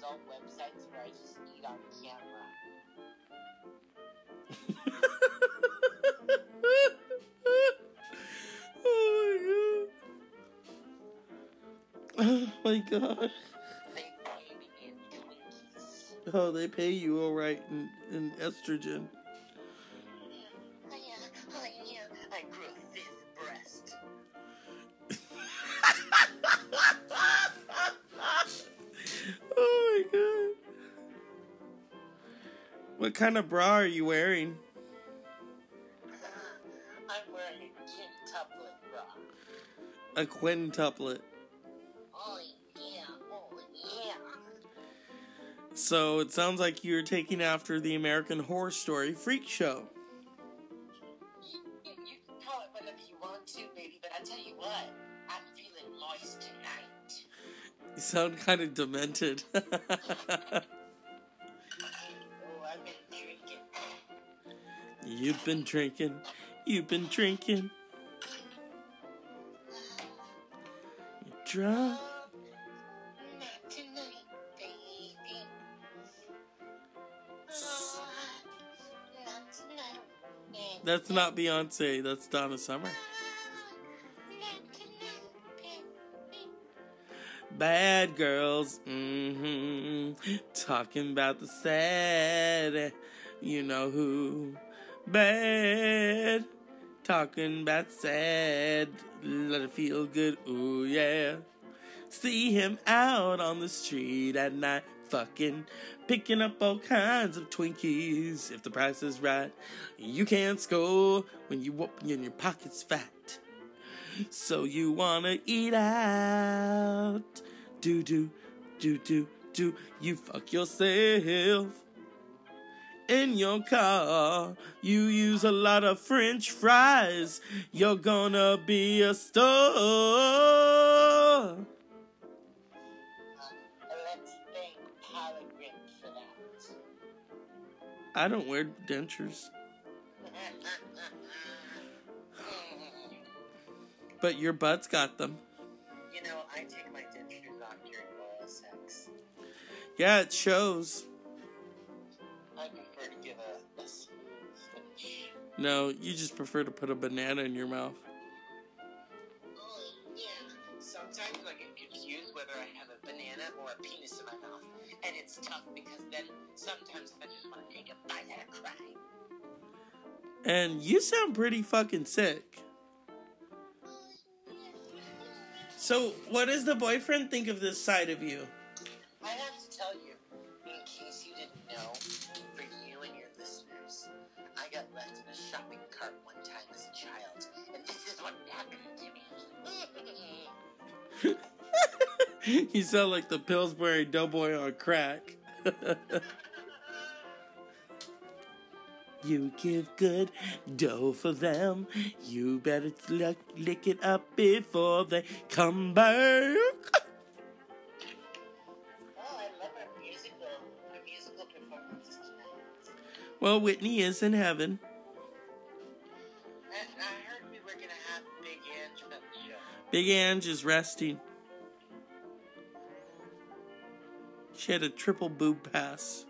Adult websites where I just eat on camera. *laughs* oh my god. Oh my god. They pay me in Twinkies. Oh, they pay you all right in, in estrogen. Kind of bra are you wearing? *laughs* I'm wearing a quintuplet bra. A quintuplet. Oh, yeah. Oh, yeah. So it sounds like you're taking after the American Horror Story freak show. You, you, you can call it whatever you want to, baby, but I tell you what, I'm feeling moist tonight. You sound kind of demented. *laughs* You've been drinking. You've been drinking. You're drunk. That's not Beyonce. That's Donna Summer. Bad girls. mm-hmm, Talking about the sad. You know who. Bad. Talking about sad. Let it feel good. Ooh, yeah. See him out on the street at night. Fucking picking up all kinds of Twinkies. If the price is right, you can't score when you open your pocket's fat. So you wanna eat out. Do do do do do you fuck yourself in your car. You use a lot of french fries. You're gonna be a star. I don't wear dentures. *laughs* but your butt's got them. You know, I take my dentures off during oral sex. Yeah, it shows. No, you just prefer to put a banana in your mouth. Oh, yeah. Sometimes I get confused whether I have a banana or a penis in my mouth. And it's tough because then sometimes I just want to take a bite cry. And you sound pretty fucking sick. So, what does the boyfriend think of this side of you? *laughs* you sound like the Pillsbury Doughboy on crack. *laughs* you give good dough for them. You better lick, lick it up before they come back. Oh, I love our musical, our musical performance tonight. Well, Whitney is in heaven. And I heard we were gonna have Big Ange on the show. Big Ange is resting. She had a triple boob pass.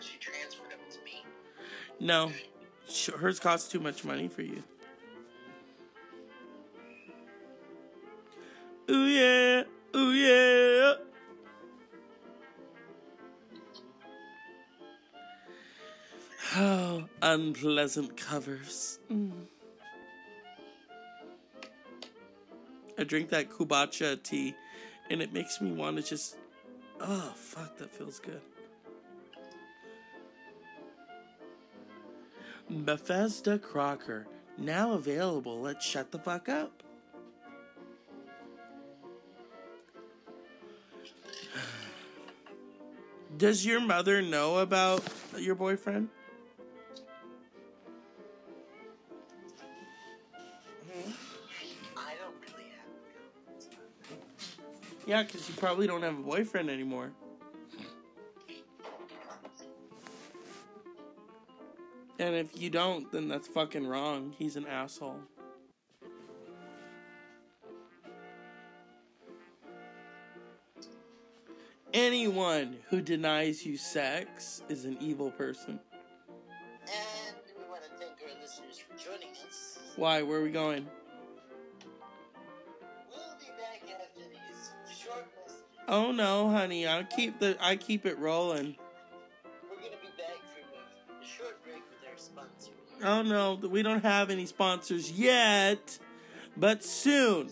She transferred them to me. No, hers costs too much money for you. Ooh yeah, ooh yeah. Oh, unpleasant covers. Mm. I drink that kombucha tea, and it makes me want to just. Oh, fuck, that feels good. Bethesda Crocker, now available. Let's shut the fuck up. *sighs* Does your mother know about your boyfriend? Yeah, because you probably don't have a boyfriend anymore. And if you don't, then that's fucking wrong. He's an asshole. Anyone who denies you sex is an evil person. And we want to thank our listeners for joining us. Why? Where are we going? Oh no, honey. I keep the I keep it rolling. We're gonna be back from a, short break with our sponsor. Oh no, we don't have any sponsors yet, but soon.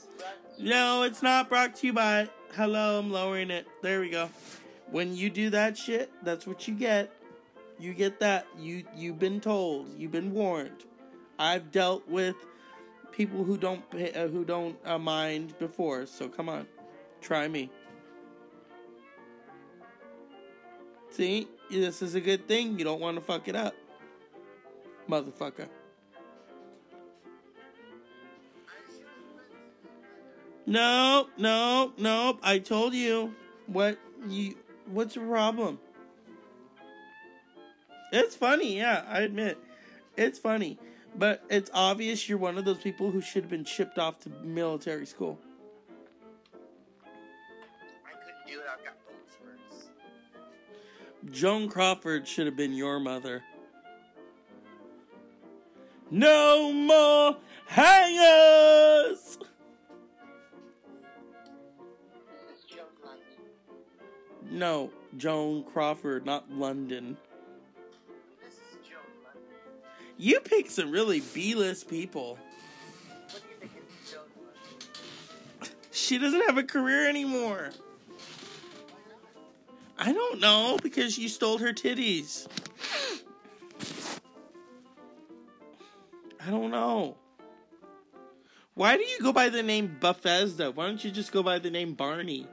No, it's not brought to you by. Hello, I'm lowering it. There we go. When you do that shit, that's what you get. You get that. You you've been told. You've been warned. I've dealt with people who don't uh, who don't uh, mind before. So come on, try me. See, this is a good thing. You don't want to fuck it up, motherfucker. No, no, no. I told you what you. What's the problem? It's funny, yeah. I admit, it's funny, but it's obvious you're one of those people who should have been shipped off to military school. Joan Crawford should have been your mother. No more hangers. No, Joan Crawford, not London. London. You pick some really people. Think of Joan She doesn't have a career anymore. I don't know because you stole her titties. I don't know. Why do you go by the name Bethesda? Why don't you just go by the name Barney?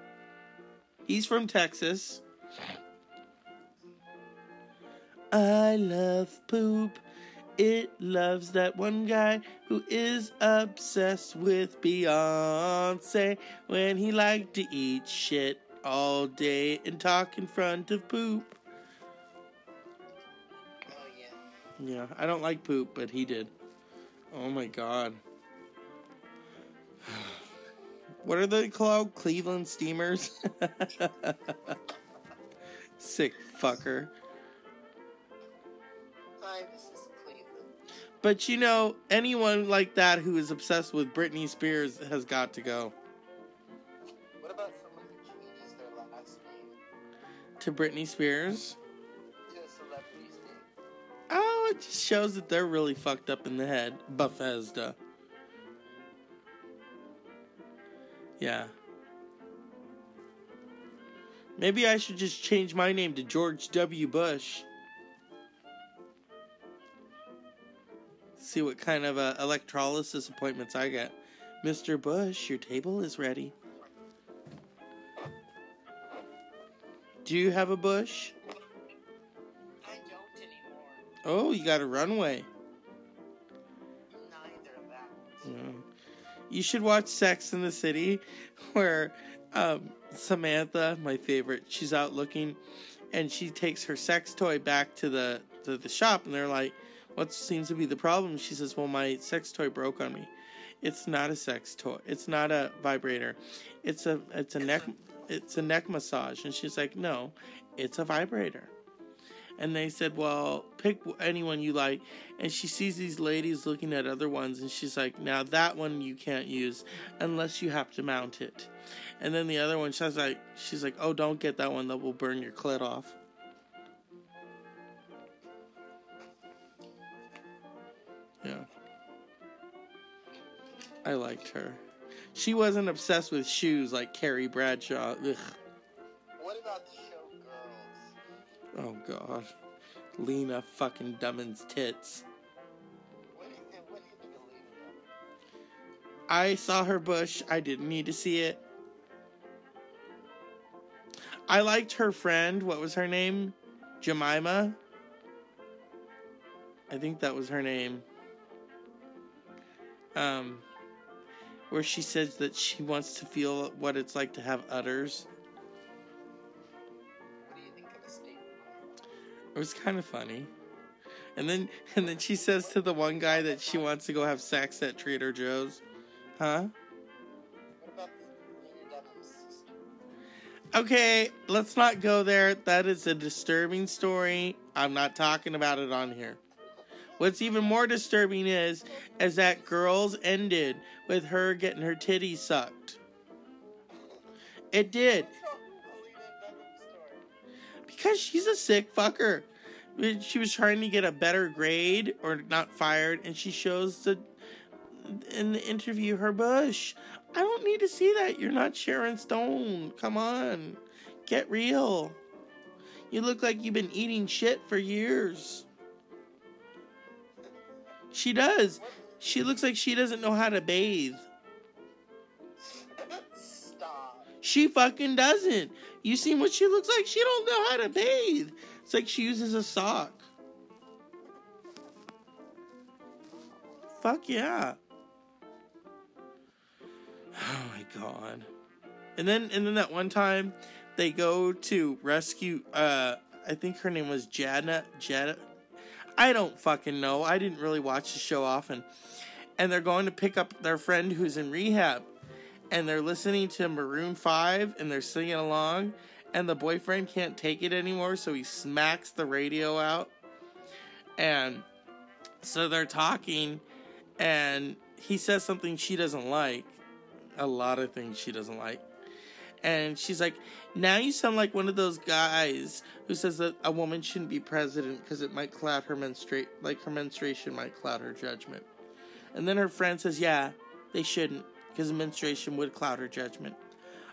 He's from Texas. I love poop. It loves that one guy who is obsessed with Beyonce when he liked to eat shit all day and talk in front of poop. Oh, yeah, I don't like poop, but he did. Oh my god. *sighs* What are they called? Cleveland Steamers? *laughs* Sick fucker. Hi, this is Cleveland. But you know, anyone like that who is obsessed with Britney Spears has got to go. To Britney Spears? to a celebrity's name? Oh, it just shows that they're really fucked up in the head. Bethesda. Yeah. Maybe I should just change my name to George W. Bush. See what kind of uh, electrolysis appointments I get. Mr. Bush, your table is ready. Do you have a bush? I don't anymore. Oh, you got a runway. Neither of that. Yeah. You should watch Sex in the City, *laughs* where um, Samantha, my favorite, she's out looking, and she takes her sex toy back to the to the shop, and they're like, "What seems to be the problem?" She says, "Well, my sex toy broke on me. It's not a sex toy. It's not a vibrator. It's a it's a neck it's a neck massage." And she's like, "No, it's a vibrator." And they said, "Well, pick anyone you like." And she sees these ladies looking at other ones, and she's like, "Now that one you can't use unless you have to mount it." And then the other one, she's like, "She's like, oh, don't get that one. That will burn your clit off." Yeah, I liked her. She wasn't obsessed with shoes like Carrie Bradshaw. Ugh. What about the show Girls? Oh God, Lena fucking Dunham's tits. What what do you think of Lena? I saw her bush. I didn't need to see it. I liked her friend. What was her name? Jemima. I think that was her name. Um, where she says that she wants to feel what it's like to have udders. What do you think of the statement? It was kind of funny. And then *laughs* and then she says to the one guy that she wants to go have sex at Trader Joe's. Huh? What about Lena Okay, let's not go there. That is a disturbing story. I'm not talking about it on here. What's even more disturbing is is that girls ended with her getting her titties sucked. It did. Because she's a sick fucker. She was trying to get a better grade or not fired, and she shows the in the interview her bush. I don't need to see that. You're not Sharon Stone. Come on. Get real. You look like you've been eating shit for years. She does. She looks like she doesn't know how to bathe. She fucking doesn't. You seen what she looks like? She don't know how to bathe. It's like she uses a sock. Fuck yeah. Oh my god. And then and then that one time they go to rescue uh I think her name was Jana Jana I don't fucking know. I didn't really watch the show often. And they're going to pick up their friend who's in rehab. And they're listening to Maroon 5 and they're singing along. And the boyfriend can't take it anymore so he smacks the radio out. And so they're talking and he says something she doesn't like. A lot of things she doesn't like and she's like now you sound like one of those guys who says that a woman shouldn't be president because it might cloud her menstrate like her menstruation might cloud her judgment and then her friend says yeah they shouldn't because menstruation would cloud her judgment.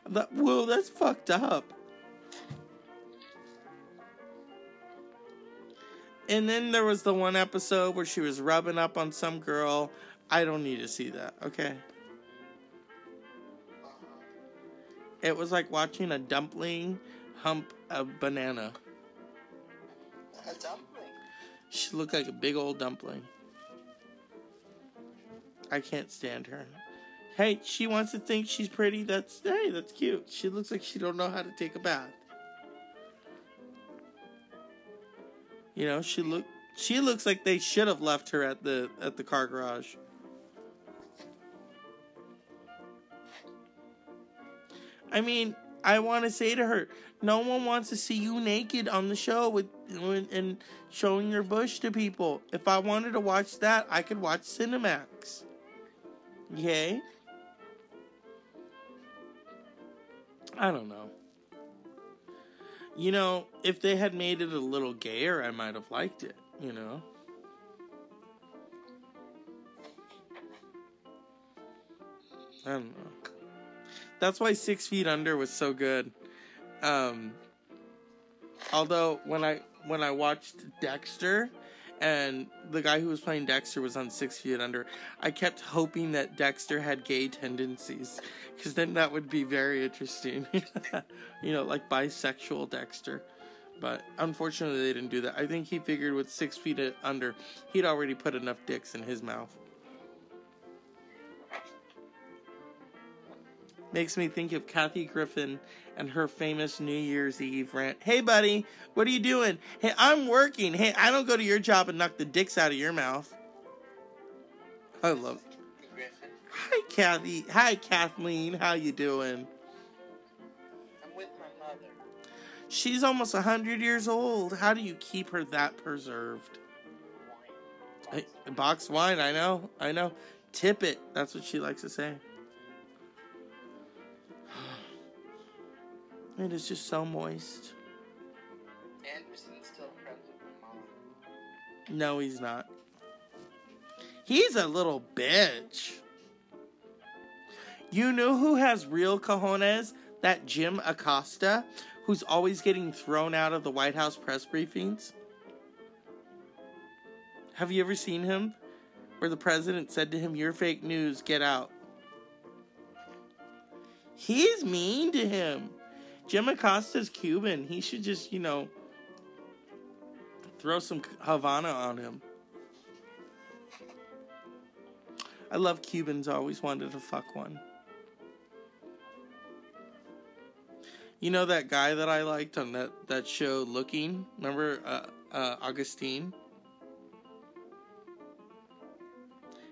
I thought, whoa, that's fucked up. And then there was the one episode where she was rubbing up on some girl. I don't need to see that, okay? It was like watching a dumpling hump a banana. A dumpling. She looked like a big old dumpling. I can't stand her. Hey, she wants to think she's pretty. That's hey, that's cute. She looks like she don't know how to take a bath. You know, she look She looks like they should have left her at the at the car garage. I mean, I want to say to her, no one wants to see you naked on the show with and showing your bush to people. If I wanted to watch that, I could watch Cinemax. Okay? I don't know. You know, if they had made it a little gayer, I might have liked it, you know? I don't know. That's why Six Feet Under was so good. Um, although when I when I watched Dexter, and the guy who was playing Dexter was on Six Feet Under, I kept hoping that Dexter had gay tendencies, because then that would be very interesting. *laughs* you know, like bisexual Dexter. But unfortunately, they didn't do that. I think he figured with Six Feet Under, he'd already put enough dicks in his mouth. Makes me think of Kathy Griffin and her famous New Year's Eve rant. Hey, buddy, what are you doing? Hey, I'm working. Hey, I don't go to your job and knock the dicks out of your mouth. I love. Griffin. Hi, Kathy. Hi, Kathleen. How you doing? I'm with my mother. She's almost a hundred years old. How do you keep her that preserved? Wine. Box wine. I know. I know. Tip it. That's what she likes to say. It is just so moist. Anderson's still friends with my mom. No, he's not. He's a little bitch. You know who has real cojones? That Jim Acosta, who's always getting thrown out of the White House press briefings. Have you ever seen him? Where the president said to him, You're fake news, get out. He's mean to him. Jim Acosta's Cuban. He should just, you know, throw some Havana on him. I love Cubans. I always wanted to fuck one. You know that guy that I liked on that, that show, Looking? Remember uh, uh, Augustine?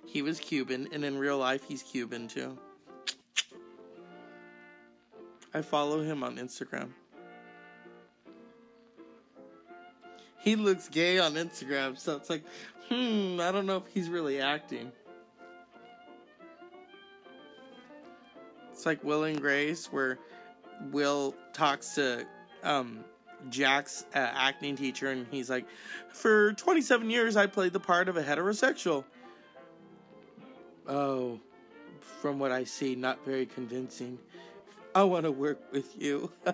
He was Cuban, and in real life, he's Cuban too. I follow him on Instagram. He looks gay on Instagram, so it's like, hmm, I don't know if he's really acting. It's like Will and Grace, where Will talks to um, Jack's uh, acting teacher, and he's like, For 27 years, I played the part of a heterosexual. Oh, from what I see, not very convincing. I want to work with you. *laughs*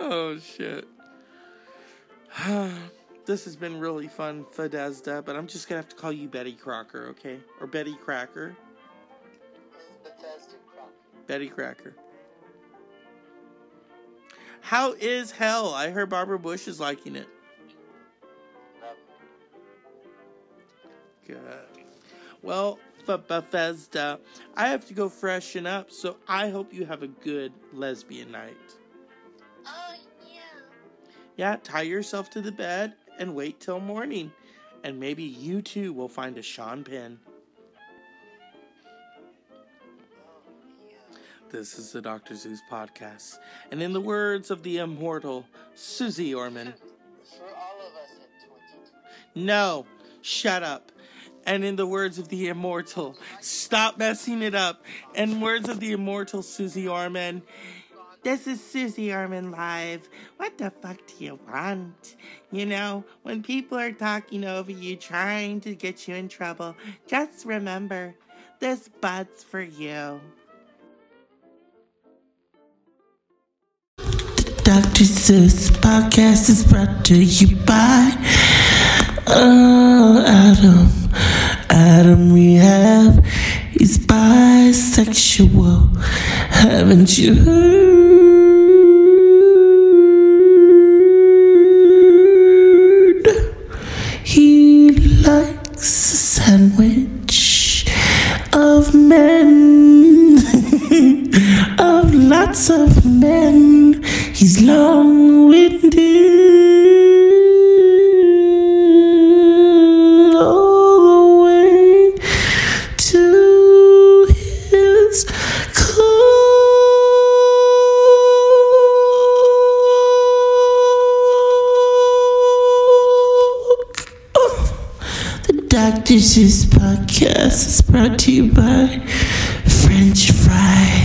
oh, shit. *sighs* this has been really fun, Fadezda, but I'm just going to have to call you Betty Crocker, okay? Or Betty Cracker. Betty Cracker. How is hell? I heard Barbara Bush is liking it. Good. Well, but Bethesda, I have to go freshen up, so I hope you have a good lesbian night. Oh, yeah. Yeah, tie yourself to the bed and wait till morning. And maybe you too will find a Sean Penn. Oh, yeah. This is the Dr. Zeus podcast. And in the words of the immortal Susie Orman, *laughs* For all of us at 22. no, shut up. And in the words of the immortal, stop messing it up. And words of the immortal Susie Orman, this is Susie Orman Live. What the fuck do you want? You know, when people are talking over you, trying to get you in trouble, just remember this bud's for you. Dr. Seuss podcast is brought to you by Oh Adam. Adam Rehab. is bisexual. Haven't you heard? He likes a sandwich of men, *laughs* of lots of men. He's long Dishes podcast is brought to you by French Fries.